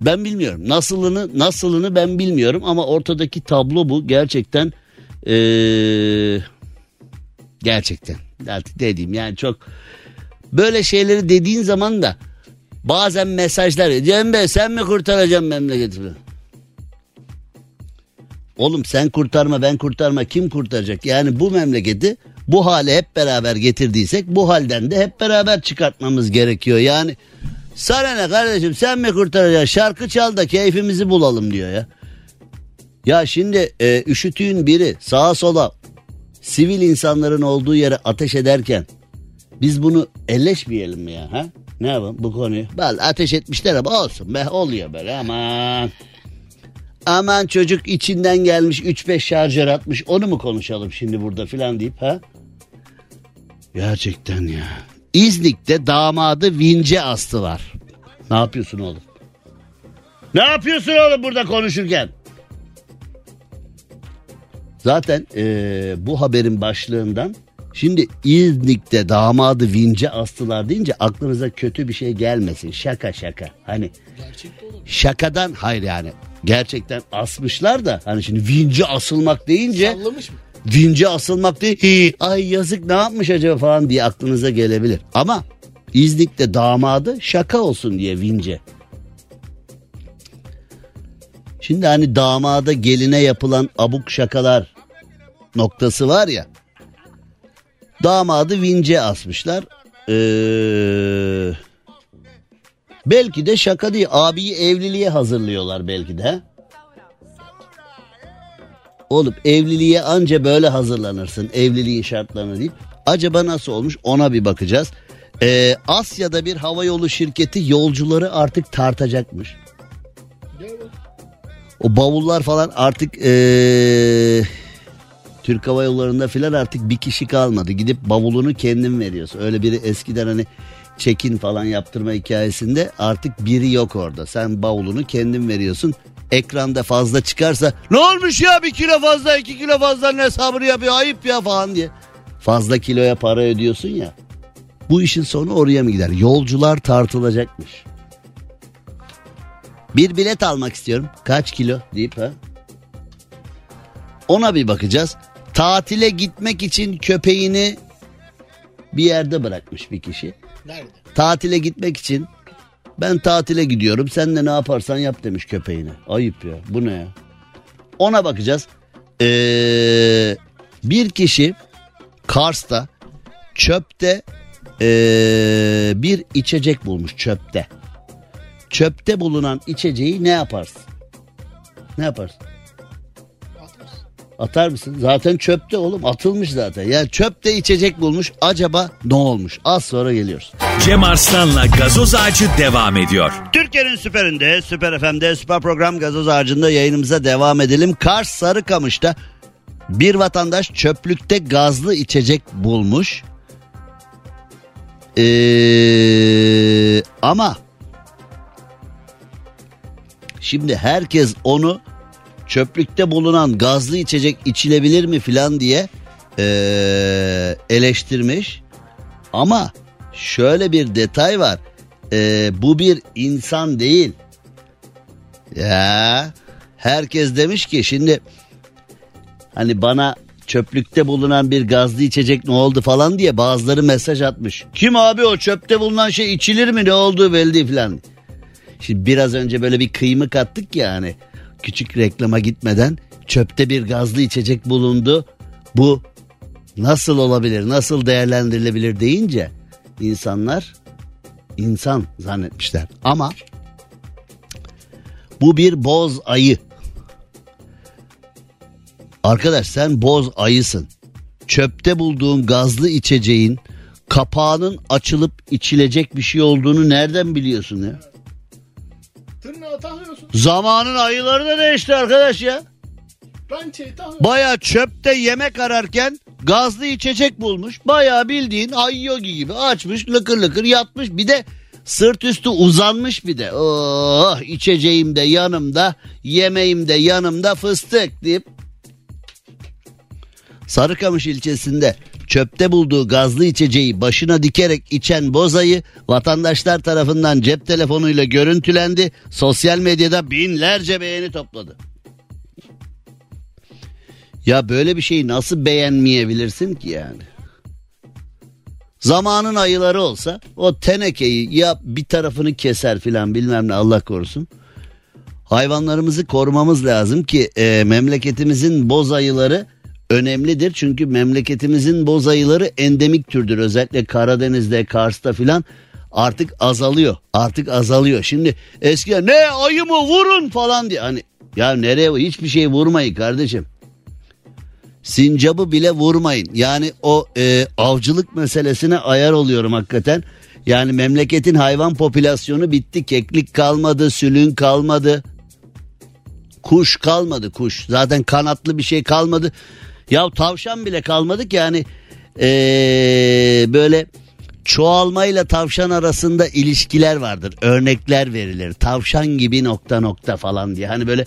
Ben bilmiyorum. Nasılını nasılını ben bilmiyorum ama ortadaki tablo bu. Gerçekten ee, gerçekten artık dediğim yani çok böyle şeyleri dediğin zaman da bazen mesajlar Cem Bey sen mi kurtaracaksın memleketimi? Oğlum sen kurtarma ben kurtarma kim kurtaracak? Yani bu memleketi bu hale hep beraber getirdiysek bu halden de hep beraber çıkartmamız gerekiyor. Yani sana ne kardeşim sen mi kurtaracaksın şarkı çal da keyfimizi bulalım diyor ya. Ya şimdi e, üşütüğün biri sağa sola sivil insanların olduğu yere ateş ederken biz bunu elleşmeyelim mi ya? Ha? Ne yapalım bu konuyu? Bal ateş etmişler ama olsun be oluyor böyle aman. Aman çocuk içinden gelmiş 3-5 şarjör atmış onu mu konuşalım şimdi burada filan deyip ha? Gerçekten ya. İznik'te damadı vince astılar. Ne yapıyorsun oğlum? Ne yapıyorsun oğlum burada konuşurken? Zaten eee, bu haberin başlığından şimdi İznik'te damadı vince astılar deyince aklınıza kötü bir şey gelmesin. Şaka şaka. Hani şakadan hayır yani. Gerçekten asmışlar da hani şimdi vince asılmak deyince Sallamış mı? vince asılmak değil. "Hii, Ay yazık ne yapmış acaba falan diye aklınıza gelebilir. Ama İznik'te damadı şaka olsun diye vince. Şimdi hani damada geline yapılan abuk şakalar noktası var ya. Damadı vince asmışlar. Ee, belki de şaka değil. Abiyi evliliğe hazırlıyorlar belki de. Oğlum evliliğe anca böyle hazırlanırsın. Evliliğin şartlarını deyip. Acaba nasıl olmuş ona bir bakacağız. Ee, Asya'da bir havayolu şirketi yolcuları artık tartacakmış. O bavullar falan artık ee, Türk Hava Yolları'nda filan artık bir kişi kalmadı. Gidip bavulunu kendin veriyorsun. Öyle biri eskiden hani çekin falan yaptırma hikayesinde artık biri yok orada. Sen bavulunu kendin veriyorsun. Ekranda fazla çıkarsa ne olmuş ya bir kilo fazla iki kilo fazla hesabını yapıyor ayıp ya falan diye. Fazla kiloya para ödüyorsun ya. Bu işin sonu oraya mı gider? Yolcular tartılacakmış. Bir bilet almak istiyorum. Kaç kilo deyip ha? Ona bir bakacağız. Tatile gitmek için köpeğini bir yerde bırakmış bir kişi. Nerede? Tatile gitmek için ben tatile gidiyorum sen de ne yaparsan yap demiş köpeğine. Ayıp ya bu ne ya? Ona bakacağız. Ee, bir kişi Kars'ta çöpte ee, bir içecek bulmuş çöpte. Çöpte bulunan içeceği ne yaparsın? Ne yaparsın? Atar mısın? Zaten çöpte oğlum atılmış zaten. Ya çöpte içecek bulmuş acaba ne olmuş? Az sonra geliyoruz. Cem Arslan'la gazoz ağacı devam ediyor. Türkiye'nin süperinde, süper FM'de, süper program gazoz ağacında yayınımıza devam edelim. Kars Sarıkamış'ta bir vatandaş çöplükte gazlı içecek bulmuş. Ee, ama şimdi herkes onu çöplükte bulunan gazlı içecek içilebilir mi filan diye ee, eleştirmiş. Ama şöyle bir detay var. Ee, bu bir insan değil. Ya herkes demiş ki şimdi hani bana çöplükte bulunan bir gazlı içecek ne oldu falan diye bazıları mesaj atmış. Kim abi o çöpte bulunan şey içilir mi ne olduğu belli falan. Şimdi biraz önce böyle bir kıymık attık ya hani küçük reklama gitmeden çöpte bir gazlı içecek bulundu. Bu nasıl olabilir nasıl değerlendirilebilir deyince insanlar insan zannetmişler. Ama bu bir boz ayı. Arkadaş sen boz ayısın. Çöpte bulduğun gazlı içeceğin kapağının açılıp içilecek bir şey olduğunu nereden biliyorsun ya? Zamanın ayıları da değişti arkadaş ya. Takıyorsun. Baya çöpte yemek ararken gazlı içecek bulmuş. Baya bildiğin ayyogi gibi açmış lıkır lıkır yatmış. Bir de sırt üstü uzanmış bir de. Oh içeceğim de yanımda yemeğim de yanımda fıstık deyip. Sarıkamış ilçesinde çöpte bulduğu gazlı içeceği başına dikerek içen bozayı vatandaşlar tarafından cep telefonuyla görüntülendi. Sosyal medyada binlerce beğeni topladı. Ya böyle bir şeyi nasıl beğenmeyebilirsin ki yani? Zamanın ayıları olsa o tenekeyi ya bir tarafını keser filan bilmem ne Allah korusun. Hayvanlarımızı korumamız lazım ki e, memleketimizin boz ayıları önemlidir. Çünkü memleketimizin boz ayıları endemik türdür. Özellikle Karadeniz'de, Kars'ta filan artık azalıyor. Artık azalıyor. Şimdi eskiden ne ayı mı vurun falan diye. Hani ya nereye hiçbir şey vurmayın kardeşim. Sincabı bile vurmayın. Yani o e, avcılık meselesine ayar oluyorum hakikaten. Yani memleketin hayvan popülasyonu bitti. Keklik kalmadı, sülün kalmadı. Kuş kalmadı kuş. Zaten kanatlı bir şey kalmadı. Ya tavşan bile kalmadı ki yani ee, böyle çoğalmayla tavşan arasında ilişkiler vardır. Örnekler verilir. Tavşan gibi nokta nokta falan diye. Hani böyle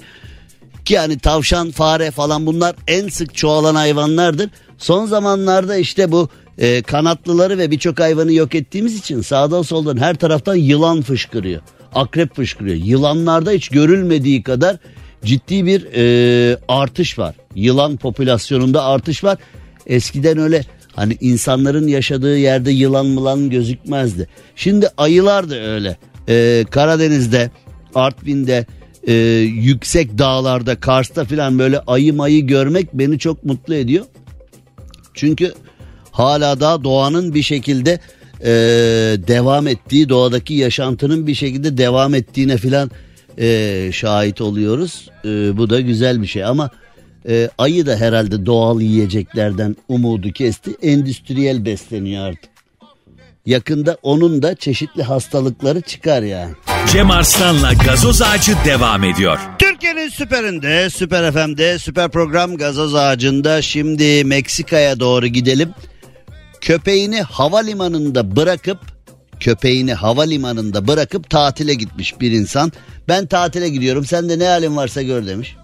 ki yani tavşan, fare falan bunlar en sık çoğalan hayvanlardır. Son zamanlarda işte bu e, kanatlıları ve birçok hayvanı yok ettiğimiz için sağdan soldan her taraftan yılan fışkırıyor. Akrep fışkırıyor. Yılanlarda hiç görülmediği kadar ciddi bir e, artış var. Yılan popülasyonunda artış var. Eskiden öyle hani insanların yaşadığı yerde yılan mılan gözükmezdi. Şimdi ayılar da öyle. E, Karadeniz'de, Artvin'de, e, yüksek dağlarda, Kars'ta falan böyle ayı mayı görmek beni çok mutlu ediyor. Çünkü hala daha doğanın bir şekilde e, devam ettiği, doğadaki yaşantının bir şekilde devam ettiğine filan e, şahit oluyoruz. E, bu da güzel bir şey ama e, ayı da herhalde doğal yiyeceklerden umudu kesti. Endüstriyel besleniyor artık. Yakında onun da çeşitli hastalıkları çıkar yani. Cem Arslan'la gazoz ağacı devam ediyor. Türkiye'nin süperinde, süper FM'de, süper program gazoz ağacında şimdi Meksika'ya doğru gidelim. Köpeğini havalimanında bırakıp köpeğini havalimanında bırakıp tatile gitmiş bir insan. Ben tatile gidiyorum sen de ne halin varsa gör demiş.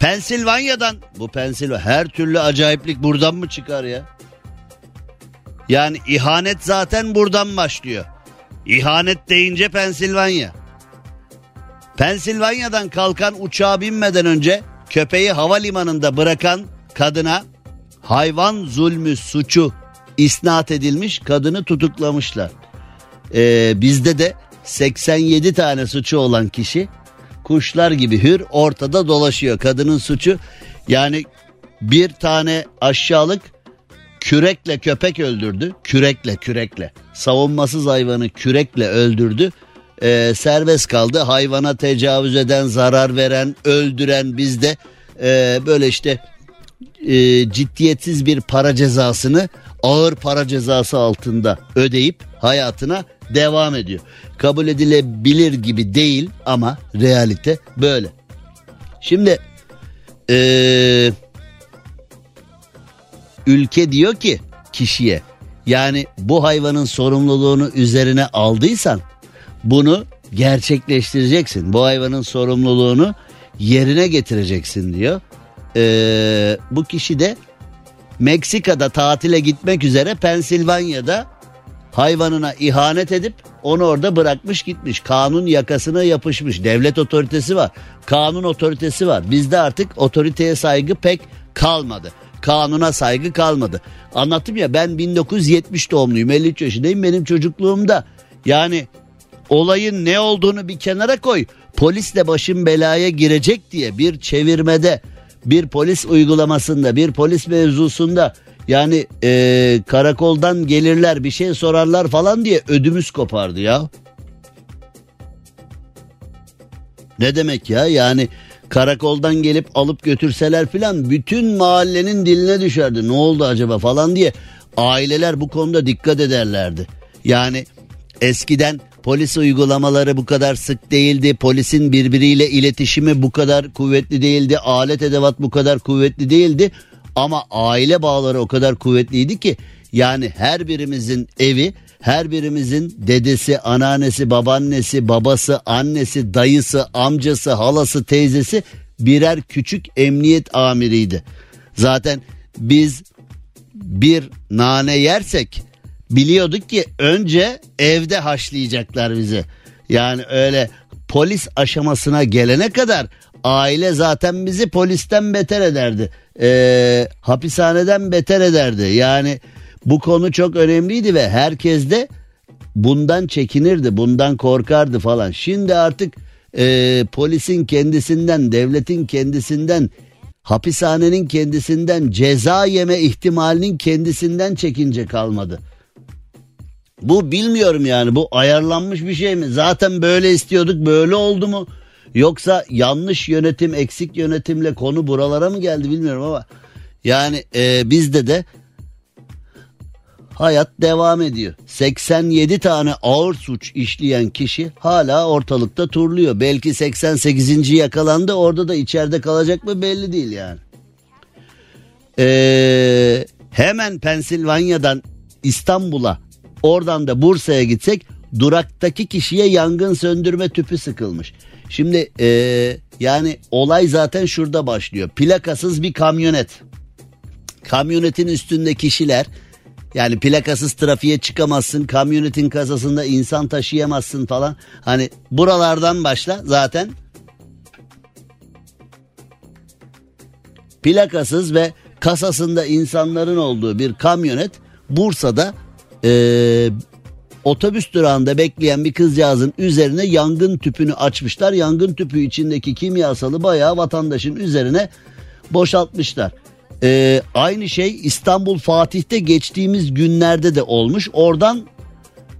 Pensilvanya'dan bu Pensilvanya her türlü acayiplik buradan mı çıkar ya? Yani ihanet zaten buradan başlıyor. İhanet deyince Pensilvanya. Pensilvanya'dan kalkan uçağa binmeden önce köpeği havalimanında bırakan kadına hayvan zulmü suçu isnat edilmiş kadını tutuklamışlar. Ee, bizde de 87 tane suçu olan kişi kuşlar gibi hür ortada dolaşıyor. Kadının suçu yani bir tane aşağılık kürekle köpek öldürdü. Kürekle kürekle. Savunmasız hayvanı kürekle öldürdü. Ee, serbest kaldı. Hayvana tecavüz eden, zarar veren, öldüren bizde ee, böyle işte e, ciddiyetsiz bir para cezasını ağır para cezası altında ödeyip hayatına devam ediyor. Kabul edilebilir gibi değil ama realite böyle. Şimdi ee, ülke diyor ki kişiye yani bu hayvanın sorumluluğunu üzerine aldıysan bunu gerçekleştireceksin. Bu hayvanın sorumluluğunu yerine getireceksin diyor. Ee, bu kişi de Meksika'da tatile gitmek üzere Pensilvanya'da hayvanına ihanet edip onu orada bırakmış gitmiş. Kanun yakasına yapışmış. Devlet otoritesi var. Kanun otoritesi var. Bizde artık otoriteye saygı pek kalmadı. Kanuna saygı kalmadı. Anlattım ya ben 1970 doğumluyum 53 yaşındayım benim çocukluğumda. Yani olayın ne olduğunu bir kenara koy. Polisle başım belaya girecek diye bir çevirmede bir polis uygulamasında bir polis mevzusunda yani e, karakoldan gelirler bir şey sorarlar falan diye ödümüz kopardı ya. Ne demek ya yani karakoldan gelip alıp götürseler filan bütün mahallenin diline düşerdi. Ne oldu acaba falan diye aileler bu konuda dikkat ederlerdi. Yani eskiden polis uygulamaları bu kadar sık değildi. Polisin birbiriyle iletişimi bu kadar kuvvetli değildi. Alet edevat bu kadar kuvvetli değildi. Ama aile bağları o kadar kuvvetliydi ki yani her birimizin evi, her birimizin dedesi, anneannesi, babaannesi, babası, annesi, dayısı, amcası, halası, teyzesi birer küçük emniyet amiriydi. Zaten biz bir nane yersek biliyorduk ki önce evde haşlayacaklar bizi. Yani öyle polis aşamasına gelene kadar aile zaten bizi polisten beter ederdi. Ee, hapishaneden beter ederdi. Yani bu konu çok önemliydi ve herkes de bundan çekinirdi, bundan korkardı falan. Şimdi artık e, polisin kendisinden, devletin kendisinden, hapishanenin kendisinden, ceza yeme ihtimalinin kendisinden çekince kalmadı. Bu bilmiyorum yani bu ayarlanmış bir şey mi? Zaten böyle istiyorduk böyle oldu mu? Yoksa yanlış yönetim eksik yönetimle konu buralara mı geldi bilmiyorum ama yani e, bizde de hayat devam ediyor. 87 tane ağır suç işleyen kişi hala ortalıkta turluyor. Belki 88. yakalandı orada da içeride kalacak mı belli değil yani. Ee, hemen Pensilvanya'dan İstanbul'a oradan da Bursa'ya gitsek duraktaki kişiye yangın söndürme tüpü sıkılmış. Şimdi e, yani olay zaten şurada başlıyor. Plakasız bir kamyonet. Kamyonetin üstünde kişiler yani plakasız trafiğe çıkamazsın. Kamyonetin kasasında insan taşıyamazsın falan. Hani buralardan başla zaten. Plakasız ve kasasında insanların olduğu bir kamyonet Bursa'da e, otobüs durağında bekleyen bir kızcağızın üzerine yangın tüpünü açmışlar. Yangın tüpü içindeki kimyasalı bayağı vatandaşın üzerine boşaltmışlar. Ee, aynı şey İstanbul Fatih'te geçtiğimiz günlerde de olmuş. Oradan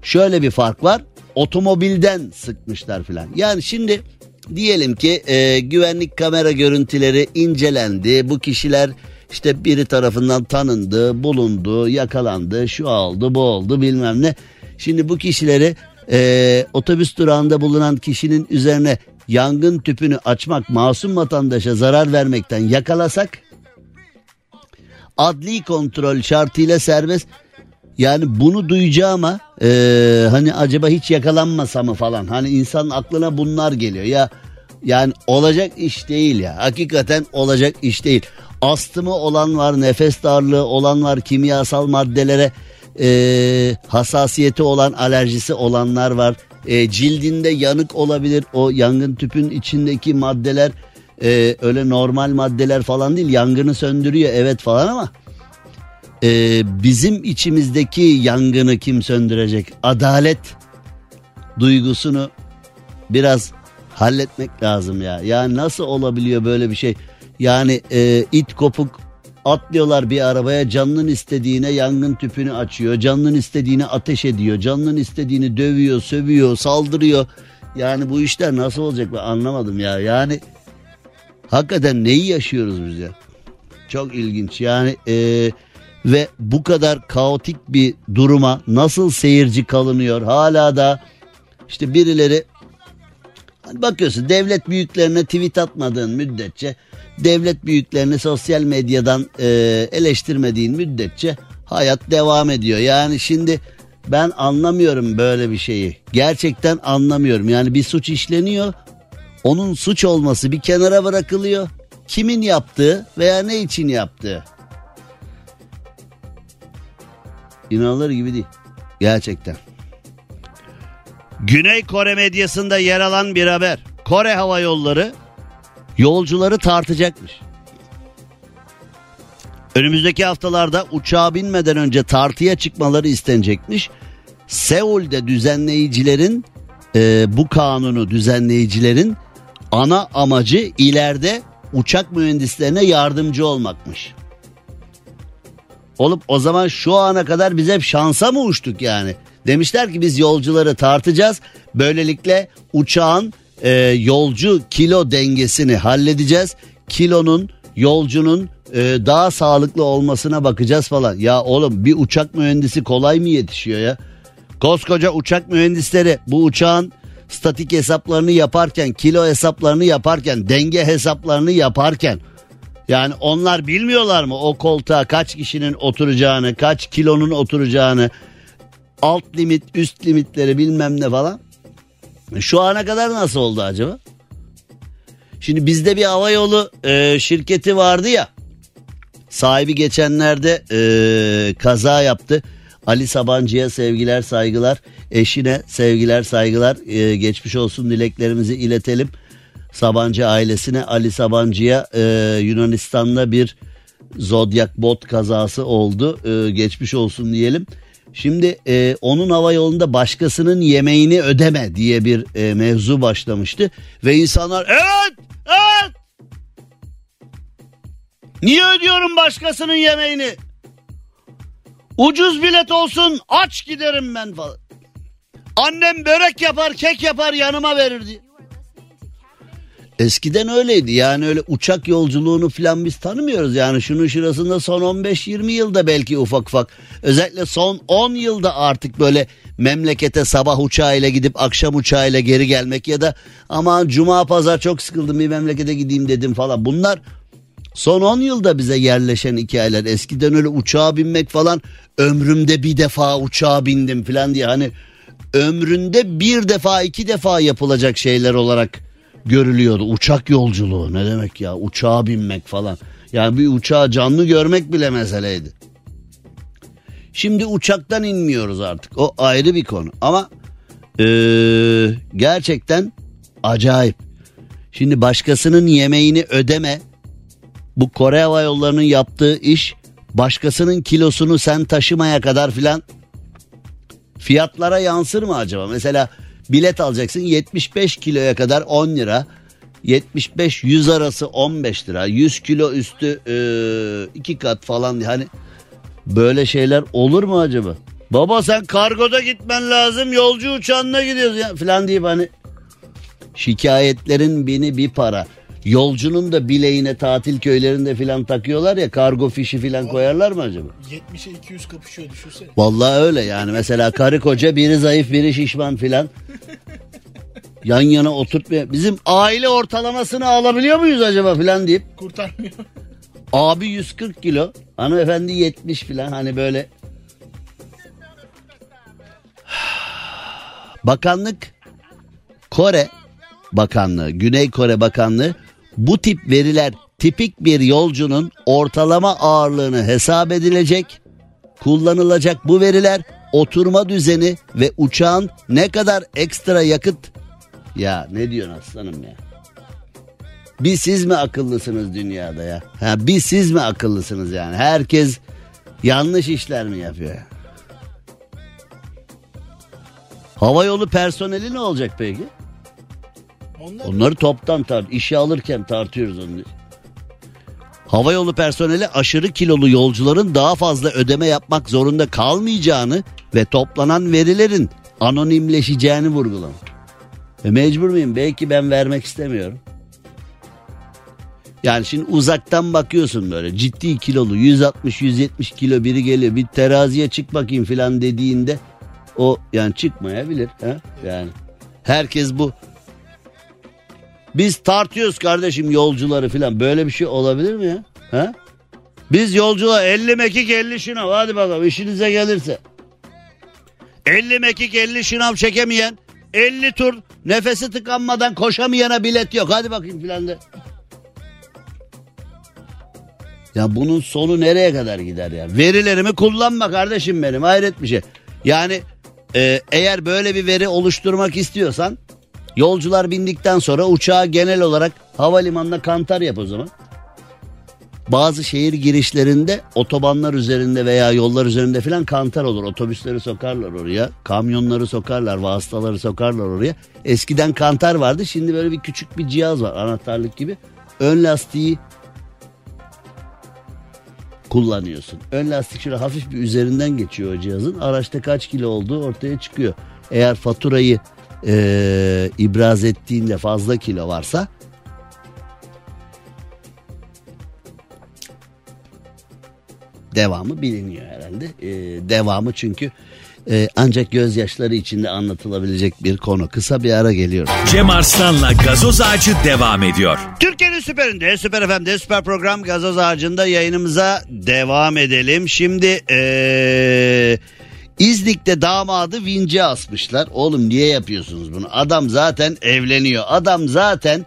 şöyle bir fark var. Otomobilden sıkmışlar filan. Yani şimdi diyelim ki e, güvenlik kamera görüntüleri incelendi. Bu kişiler işte biri tarafından tanındı, bulundu, yakalandı, şu oldu, bu oldu bilmem ne. Şimdi bu kişileri e, otobüs durağında bulunan kişinin üzerine yangın tüpünü açmak, masum vatandaşa zarar vermekten yakalasak adli kontrol şartıyla serbest. Yani bunu duyacağıma e, hani acaba hiç yakalanmasa mı falan. Hani insanın aklına bunlar geliyor ya. Yani olacak iş değil ya. Hakikaten olacak iş değil. Astımı olan var, nefes darlığı olan var, kimyasal maddelere e, hassasiyeti olan, alerjisi olanlar var. E, cildinde yanık olabilir. O yangın tüpün içindeki maddeler e, öyle normal maddeler falan değil. Yangını söndürüyor evet falan ama e, bizim içimizdeki yangını kim söndürecek? Adalet duygusunu biraz halletmek lazım ya. Yani nasıl olabiliyor böyle bir şey? Yani e, it kopuk atlıyorlar bir arabaya canının istediğine yangın tüpünü açıyor. Canının istediğini ateş ediyor. Canının istediğini dövüyor, sövüyor, saldırıyor. Yani bu işler nasıl olacak ben anlamadım ya. Yani hakikaten neyi yaşıyoruz biz ya? çok ilginç. Yani e, ve bu kadar kaotik bir duruma nasıl seyirci kalınıyor? Hala da işte birileri Hani bakıyorsun devlet büyüklerine tweet atmadığın müddetçe devlet büyüklerini sosyal medyadan e, eleştirmediğin müddetçe hayat devam ediyor. Yani şimdi ben anlamıyorum böyle bir şeyi. Gerçekten anlamıyorum. Yani bir suç işleniyor. Onun suç olması bir kenara bırakılıyor. Kimin yaptığı veya ne için yaptığı. İnanılır gibi değil. Gerçekten. Güney Kore medyasında yer alan bir haber. Kore Hava Yolları yolcuları tartacakmış. Önümüzdeki haftalarda uçağa binmeden önce tartıya çıkmaları istenecekmiş. Seul'de düzenleyicilerin e, bu kanunu düzenleyicilerin ana amacı ileride uçak mühendislerine yardımcı olmakmış. Olup o zaman şu ana kadar biz hep şansa mı uçtuk yani? Demişler ki biz yolcuları tartacağız. Böylelikle uçağın e, yolcu kilo dengesini halledeceğiz. Kilonun yolcunun e, daha sağlıklı olmasına bakacağız falan. Ya oğlum bir uçak mühendisi kolay mı yetişiyor ya? Koskoca uçak mühendisleri bu uçağın statik hesaplarını yaparken, kilo hesaplarını yaparken, denge hesaplarını yaparken yani onlar bilmiyorlar mı o koltuğa kaç kişinin oturacağını, kaç kilonun oturacağını, alt limit, üst limitleri bilmem ne falan. Şu ana kadar nasıl oldu acaba? Şimdi bizde bir hava yolu e, şirketi vardı ya. Sahibi geçenlerde e, kaza yaptı. Ali Sabancı'ya sevgiler saygılar. Eşine sevgiler saygılar. E, geçmiş olsun dileklerimizi iletelim. Sabancı ailesine Ali Sabancı'ya e, Yunanistan'da bir Zodyak bot kazası oldu. E, geçmiş olsun diyelim. Şimdi e, onun hava yolunda başkasının yemeğini ödeme diye bir e, mevzu başlamıştı. Ve insanlar evet evet niye ödüyorum başkasının yemeğini? Ucuz bilet olsun aç giderim ben falan. Annem börek yapar kek yapar yanıma verirdi. Eskiden öyleydi. Yani öyle uçak yolculuğunu falan biz tanımıyoruz. Yani şunun şurasında son 15-20 yılda belki ufak ufak. Özellikle son 10 yılda artık böyle memlekete sabah uçağıyla gidip akşam uçağıyla geri gelmek ya da aman cuma pazar çok sıkıldım bir memlekete gideyim dedim falan. Bunlar son 10 yılda bize yerleşen hikayeler. Eskiden öyle uçağa binmek falan ömrümde bir defa uçağa bindim falan diye. Hani ömründe bir defa iki defa yapılacak şeyler olarak görülüyordu. Uçak yolculuğu ne demek ya uçağa binmek falan. Yani bir uçağı canlı görmek bile meseleydi. Şimdi uçaktan inmiyoruz artık o ayrı bir konu ama ee, gerçekten acayip. Şimdi başkasının yemeğini ödeme bu Kore Hava Yolları'nın yaptığı iş başkasının kilosunu sen taşımaya kadar filan fiyatlara yansır mı acaba? Mesela bilet alacaksın 75 kiloya kadar 10 lira. 75-100 arası 15 lira. 100 kilo üstü e, iki kat falan. Hani böyle şeyler olur mu acaba? Baba sen kargoda gitmen lazım yolcu uçağına gidiyoruz ya falan deyip hani şikayetlerin bini bir para. Yolcunun da bileğine tatil köylerinde filan takıyorlar ya kargo fişi filan koyarlar mı acaba? 70'e 200 kapışıyor düşünsene. Vallahi öyle yani mesela karı koca biri zayıf biri şişman filan. Yan yana oturtmuyor. Bizim aile ortalamasını alabiliyor muyuz acaba filan deyip. Kurtarmıyor. Abi 140 kilo hanımefendi 70 filan hani böyle. [SIGHS] Bakanlık Kore Bakanlığı Güney Kore Bakanlığı bu tip veriler tipik bir yolcunun ortalama ağırlığını hesap edilecek. Kullanılacak bu veriler oturma düzeni ve uçağın ne kadar ekstra yakıt ya ne diyorsun aslanım ya? Bir siz mi akıllısınız dünyada ya? Ha, bir siz mi akıllısınız yani? Herkes yanlış işler mi yapıyor? Hava yolu personeli ne olacak peki? Onlar Onları toptan tart. işe alırken tartıyoruz onu. Hava yolu personeli aşırı kilolu yolcuların daha fazla ödeme yapmak zorunda kalmayacağını ve toplanan verilerin anonimleşeceğini vurgulamış. E mecbur muyum? Belki ben vermek istemiyorum. Yani şimdi uzaktan bakıyorsun böyle ciddi kilolu 160-170 kilo biri geliyor bir teraziye çık bakayım filan dediğinde o yani çıkmayabilir. Ha? Yani herkes bu. Biz tartıyoruz kardeşim yolcuları filan böyle bir şey olabilir mi ya? Ha? Biz yolcular 50 mekik 50 şınav hadi bakalım işinize gelirse. 50 mekik 50 şınav çekemeyen 50 tur nefesi tıkanmadan koşamayana bilet yok hadi bakayım filan de. Ya bunun sonu nereye kadar gider ya? Verilerimi kullanma kardeşim benim hayret bir şey. Yani e, eğer böyle bir veri oluşturmak istiyorsan yolcular bindikten sonra uçağa genel olarak havalimanına kantar yap o zaman. Bazı şehir girişlerinde otobanlar üzerinde veya yollar üzerinde filan kantar olur. Otobüsleri sokarlar oraya, kamyonları sokarlar, vasıtaları sokarlar oraya. Eskiden kantar vardı şimdi böyle bir küçük bir cihaz var anahtarlık gibi. Ön lastiği kullanıyorsun. Ön lastik şöyle hafif bir üzerinden geçiyor o cihazın. Araçta kaç kilo olduğu ortaya çıkıyor. Eğer faturayı e, ibraz ettiğinde fazla kilo varsa devamı biliniyor herhalde. E, devamı çünkü e, ancak gözyaşları içinde anlatılabilecek bir konu. Kısa bir ara geliyorum. Cem Arslan'la gazoz ağacı devam ediyor. Türkiye'nin süperinde, süper FM'de, süper program Gazoz Ağacı'nda yayınımıza devam edelim. Şimdi ee, İznik'te damadı vince asmışlar. Oğlum niye yapıyorsunuz bunu? Adam zaten evleniyor. Adam zaten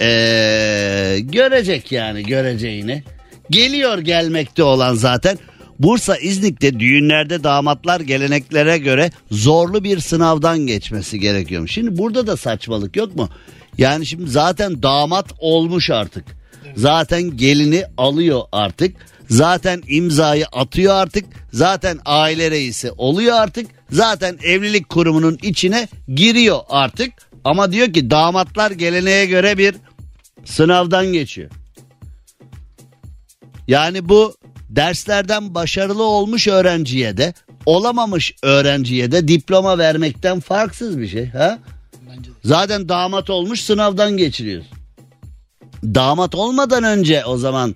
ee, görecek yani göreceğini. Geliyor gelmekte olan zaten. Bursa İznik'te düğünlerde damatlar geleneklere göre zorlu bir sınavdan geçmesi gerekiyormuş. Şimdi burada da saçmalık yok mu? Yani şimdi zaten damat olmuş artık. Zaten gelini alıyor artık. Zaten imzayı atıyor artık. Zaten aile reisi oluyor artık. Zaten evlilik kurumunun içine giriyor artık. Ama diyor ki damatlar geleneğe göre bir sınavdan geçiyor. Yani bu derslerden başarılı olmuş öğrenciye de olamamış öğrenciye de diploma vermekten farksız bir şey. Ha? Zaten damat olmuş sınavdan geçiriyoruz. Damat olmadan önce o zaman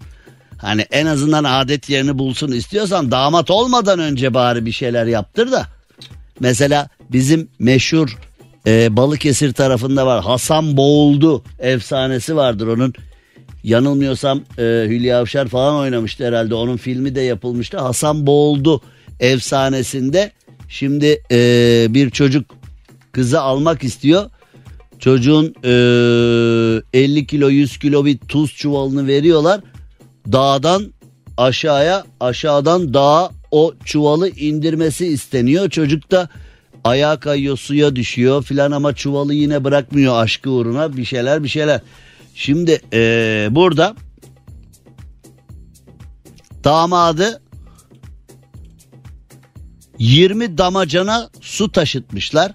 hani en azından adet yerini bulsun istiyorsan damat olmadan önce bari bir şeyler yaptır da. Mesela bizim meşhur e, Balıkesir tarafında var Hasan Boğuldu efsanesi vardır onun. Yanılmıyorsam e, Hülya Avşar falan oynamıştı herhalde onun filmi de yapılmıştı. Hasan Boğuldu efsanesinde şimdi e, bir çocuk kızı almak istiyor. Çocuğun e, 50 kilo 100 kilo bir tuz çuvalını veriyorlar. Dağdan aşağıya aşağıdan dağa o çuvalı indirmesi isteniyor. Çocuk da ayağa kayıyor suya düşüyor filan ama çuvalı yine bırakmıyor aşkı uğruna bir şeyler bir şeyler. Şimdi e, burada damadı 20 damacana su taşıtmışlar.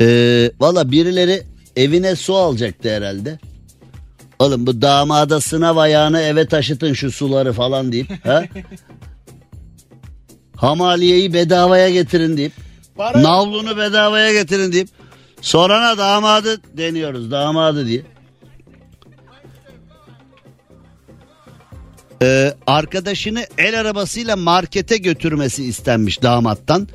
Ee, Valla birileri evine su alacaktı herhalde. Oğlum bu damada sınav ayağını eve taşıtın şu suları falan deyip. Ha? [LAUGHS] Hamaliyeyi bedavaya getirin deyip. Para- Navlunu bedavaya getirin deyip. Sorana damadı deniyoruz damadı diye. Ee, arkadaşını el arabasıyla markete götürmesi istenmiş damattan.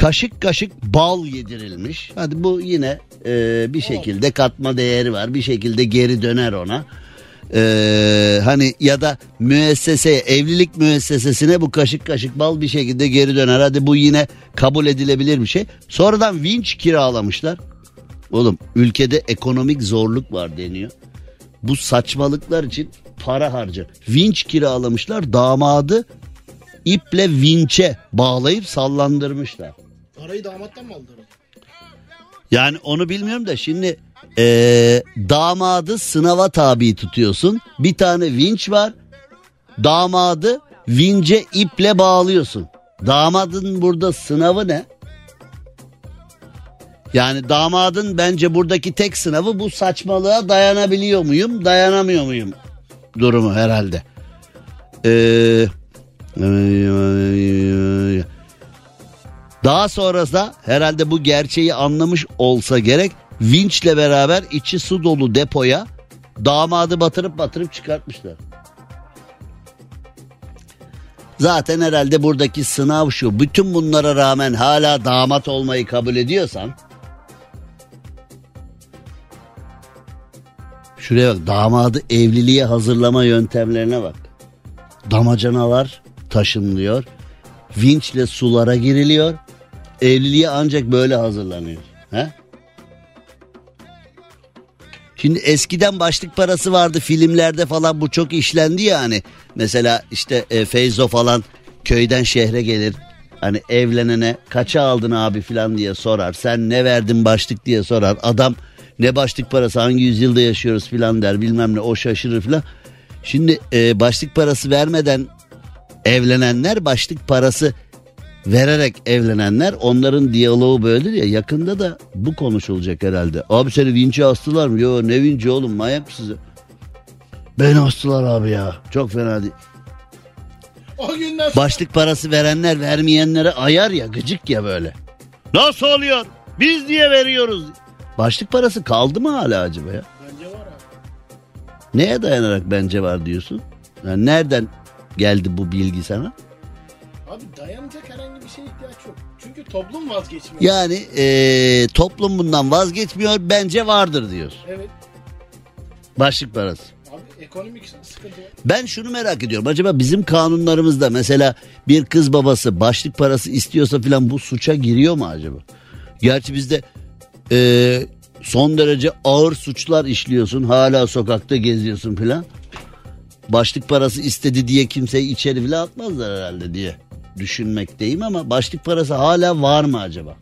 Kaşık kaşık bal yedirilmiş. Hadi bu yine e, bir şekilde katma değeri var. Bir şekilde geri döner ona. Ee, hani ya da müesseseye evlilik müessesesine bu kaşık kaşık bal bir şekilde geri döner. Hadi bu yine kabul edilebilir bir şey. Sonradan vinç kiralamışlar. Oğlum ülkede ekonomik zorluk var deniyor. Bu saçmalıklar için para harca. Vinç kiralamışlar damadı iple vinçe bağlayıp sallandırmışlar. Parayı damattan mı aldılar? Yani onu bilmiyorum da şimdi eee, damadı sınava tabi tutuyorsun. Bir tane vinç var. Damadı vince iple bağlıyorsun. Damadın burada sınavı ne? Yani damadın bence buradaki tek sınavı bu saçmalığa dayanabiliyor muyum, dayanamıyor muyum durumu herhalde. Ee, daha sonrası da herhalde bu gerçeği anlamış olsa gerek vinçle beraber içi su dolu depoya Damadı batırıp batırıp çıkartmışlar. Zaten herhalde buradaki sınav şu. Bütün bunlara rağmen hala damat olmayı kabul ediyorsan Şuraya bak damadı evliliğe hazırlama yöntemlerine bak. Damacanalar taşınılıyor. Vinçle sulara giriliyor. Evliliğe ancak böyle hazırlanıyor. He? Şimdi eskiden başlık parası vardı filmlerde falan bu çok işlendi ya hani. Mesela işte e, Feyzo falan köyden şehre gelir. Hani evlenene kaça aldın abi falan diye sorar. Sen ne verdin başlık diye sorar. Adam ne başlık parası hangi yüzyılda yaşıyoruz filan der bilmem ne o şaşırır filan. Şimdi e, başlık parası vermeden evlenenler başlık parası vererek evlenenler onların diyaloğu böyledir ya yakında da bu konuşulacak herhalde. Abi seni vinçe astılar mı? Yo ne vinci oğlum manyak size. Beni astılar abi ya çok fena değil. O günden sonra Başlık parası verenler vermeyenlere ayar ya gıcık ya böyle. Nasıl oluyor? Biz diye veriyoruz. Başlık parası kaldı mı hala acaba ya? bence var abi. Neye dayanarak bence var diyorsun? Yani nereden geldi bu bilgi sana? Abi dayanacak herhangi Çünkü toplum vazgeçmiyor. Yani eee, toplum bundan vazgeçmiyor bence vardır diyor. Evet. Başlık parası. Abi ekonomik sıkıntı var. Ben şunu merak ediyorum. Acaba bizim kanunlarımızda mesela bir kız babası başlık parası istiyorsa filan bu suça giriyor mu acaba? Gerçi bizde eee, son derece ağır suçlar işliyorsun. Hala sokakta geziyorsun filan. Başlık parası istedi diye kimseyi içeri bile atmazlar herhalde diye düşünmekteyim ama başlık parası hala var mı acaba?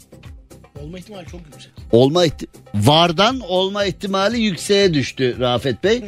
Olma ihtimali çok yüksek. Olma ihti- vardan olma ihtimali yükseğe düştü Rafet Bey.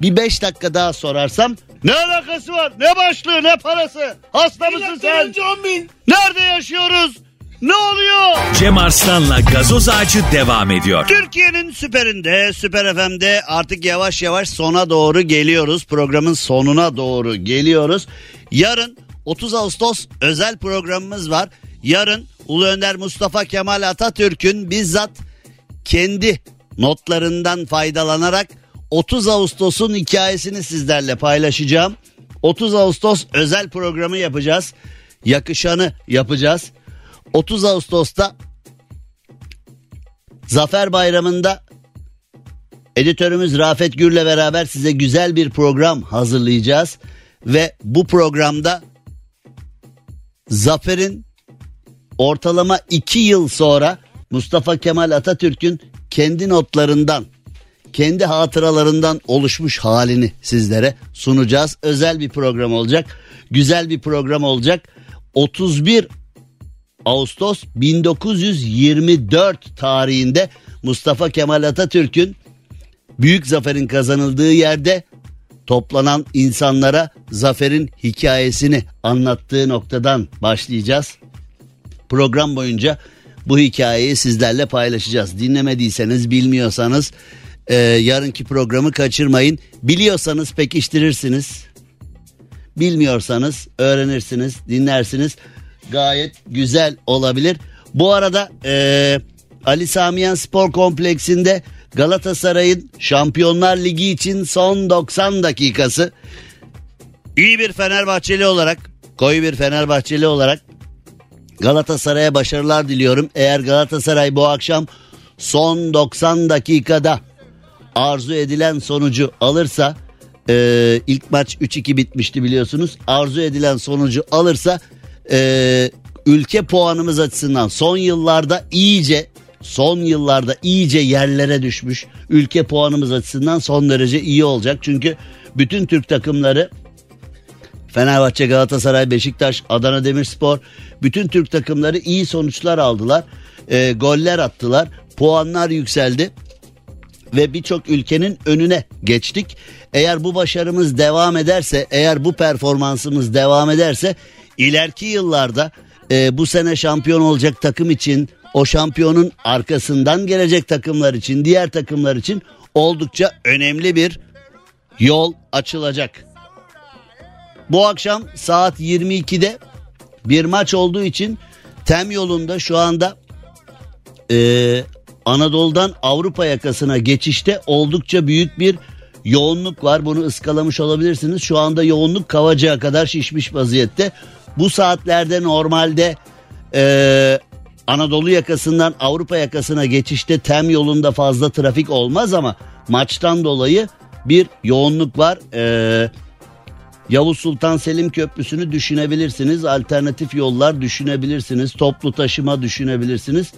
Bir beş dakika daha sorarsam ne alakası var? Ne başlığı ne parası? Hasta mısın sen? Önce 10 bin. Nerede yaşıyoruz? Ne oluyor? Cem Arslan'la gazoz ağacı devam ediyor. Türkiye'nin süperinde, süper FM'de artık yavaş yavaş sona doğru geliyoruz. Programın sonuna doğru geliyoruz. Yarın 30 Ağustos özel programımız var. Yarın Ulu Önder Mustafa Kemal Atatürk'ün bizzat kendi notlarından faydalanarak 30 Ağustos'un hikayesini sizlerle paylaşacağım. 30 Ağustos özel programı yapacağız. Yakışanı yapacağız. 30 Ağustos'ta Zafer Bayramı'nda editörümüz Rafet Gür'le beraber size güzel bir program hazırlayacağız. Ve bu programda Zafer'in ortalama 2 yıl sonra Mustafa Kemal Atatürk'ün kendi notlarından, kendi hatıralarından oluşmuş halini sizlere sunacağız. Özel bir program olacak. Güzel bir program olacak. 31 Ağustos 1924 tarihinde Mustafa Kemal Atatürk'ün büyük zaferin kazanıldığı yerde toplanan insanlara zaferin hikayesini anlattığı noktadan başlayacağız. Program boyunca bu hikayeyi sizlerle paylaşacağız. Dinlemediyseniz, bilmiyorsanız e, yarınki programı kaçırmayın. Biliyorsanız pekiştirirsiniz. Bilmiyorsanız öğrenirsiniz, dinlersiniz. Gayet güzel olabilir. Bu arada e, Ali Samiyen Spor Kompleksinde Galatasaray'ın Şampiyonlar Ligi için son 90 dakikası. İyi bir Fenerbahçeli olarak, koyu bir Fenerbahçeli olarak Galatasaray'a başarılar diliyorum. Eğer Galatasaray bu akşam son 90 dakikada arzu edilen sonucu alırsa e, ilk maç 3-2 bitmişti biliyorsunuz. Arzu edilen sonucu alırsa e, ülke puanımız açısından son yıllarda iyice son yıllarda iyice yerlere düşmüş. Ülke puanımız açısından son derece iyi olacak. Çünkü bütün Türk takımları Fenerbahçe, Galatasaray, Beşiktaş, Adana Demirspor bütün Türk takımları iyi sonuçlar aldılar. E, goller attılar. Puanlar yükseldi ve birçok ülkenin önüne geçtik. Eğer bu başarımız devam ederse, eğer bu performansımız devam ederse ileriki yıllarda e, bu sene şampiyon olacak takım için, o şampiyonun arkasından gelecek takımlar için, diğer takımlar için oldukça önemli bir yol açılacak. Bu akşam saat 22'de bir maç olduğu için tem yolunda şu anda e, Anadolu'dan Avrupa yakasına geçişte oldukça büyük bir yoğunluk var. Bunu ıskalamış olabilirsiniz. Şu anda yoğunluk Kavacık'a kadar şişmiş vaziyette. Bu saatlerde normalde e, Anadolu yakasından Avrupa yakasına geçişte tem yolunda fazla trafik olmaz ama maçtan dolayı bir yoğunluk var. Ee, Yavuz Sultan Selim Köprüsü'nü düşünebilirsiniz. Alternatif yollar düşünebilirsiniz. Toplu taşıma düşünebilirsiniz.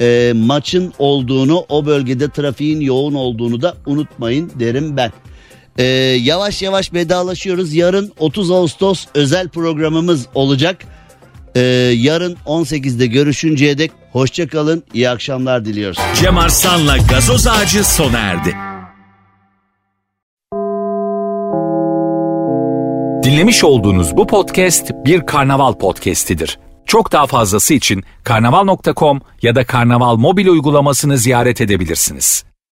Ee, maçın olduğunu o bölgede trafiğin yoğun olduğunu da unutmayın derim ben. Ee, yavaş yavaş vedalaşıyoruz. Yarın 30 Ağustos özel programımız olacak. Ee, yarın 18'de görüşünceye dek hoşça kalın. İyi akşamlar diliyoruz. Cem Arslan'la gazoz ağacı sona erdi. Dinlemiş olduğunuz bu podcast bir karnaval podcastidir. Çok daha fazlası için karnaval.com ya da karnaval mobil uygulamasını ziyaret edebilirsiniz.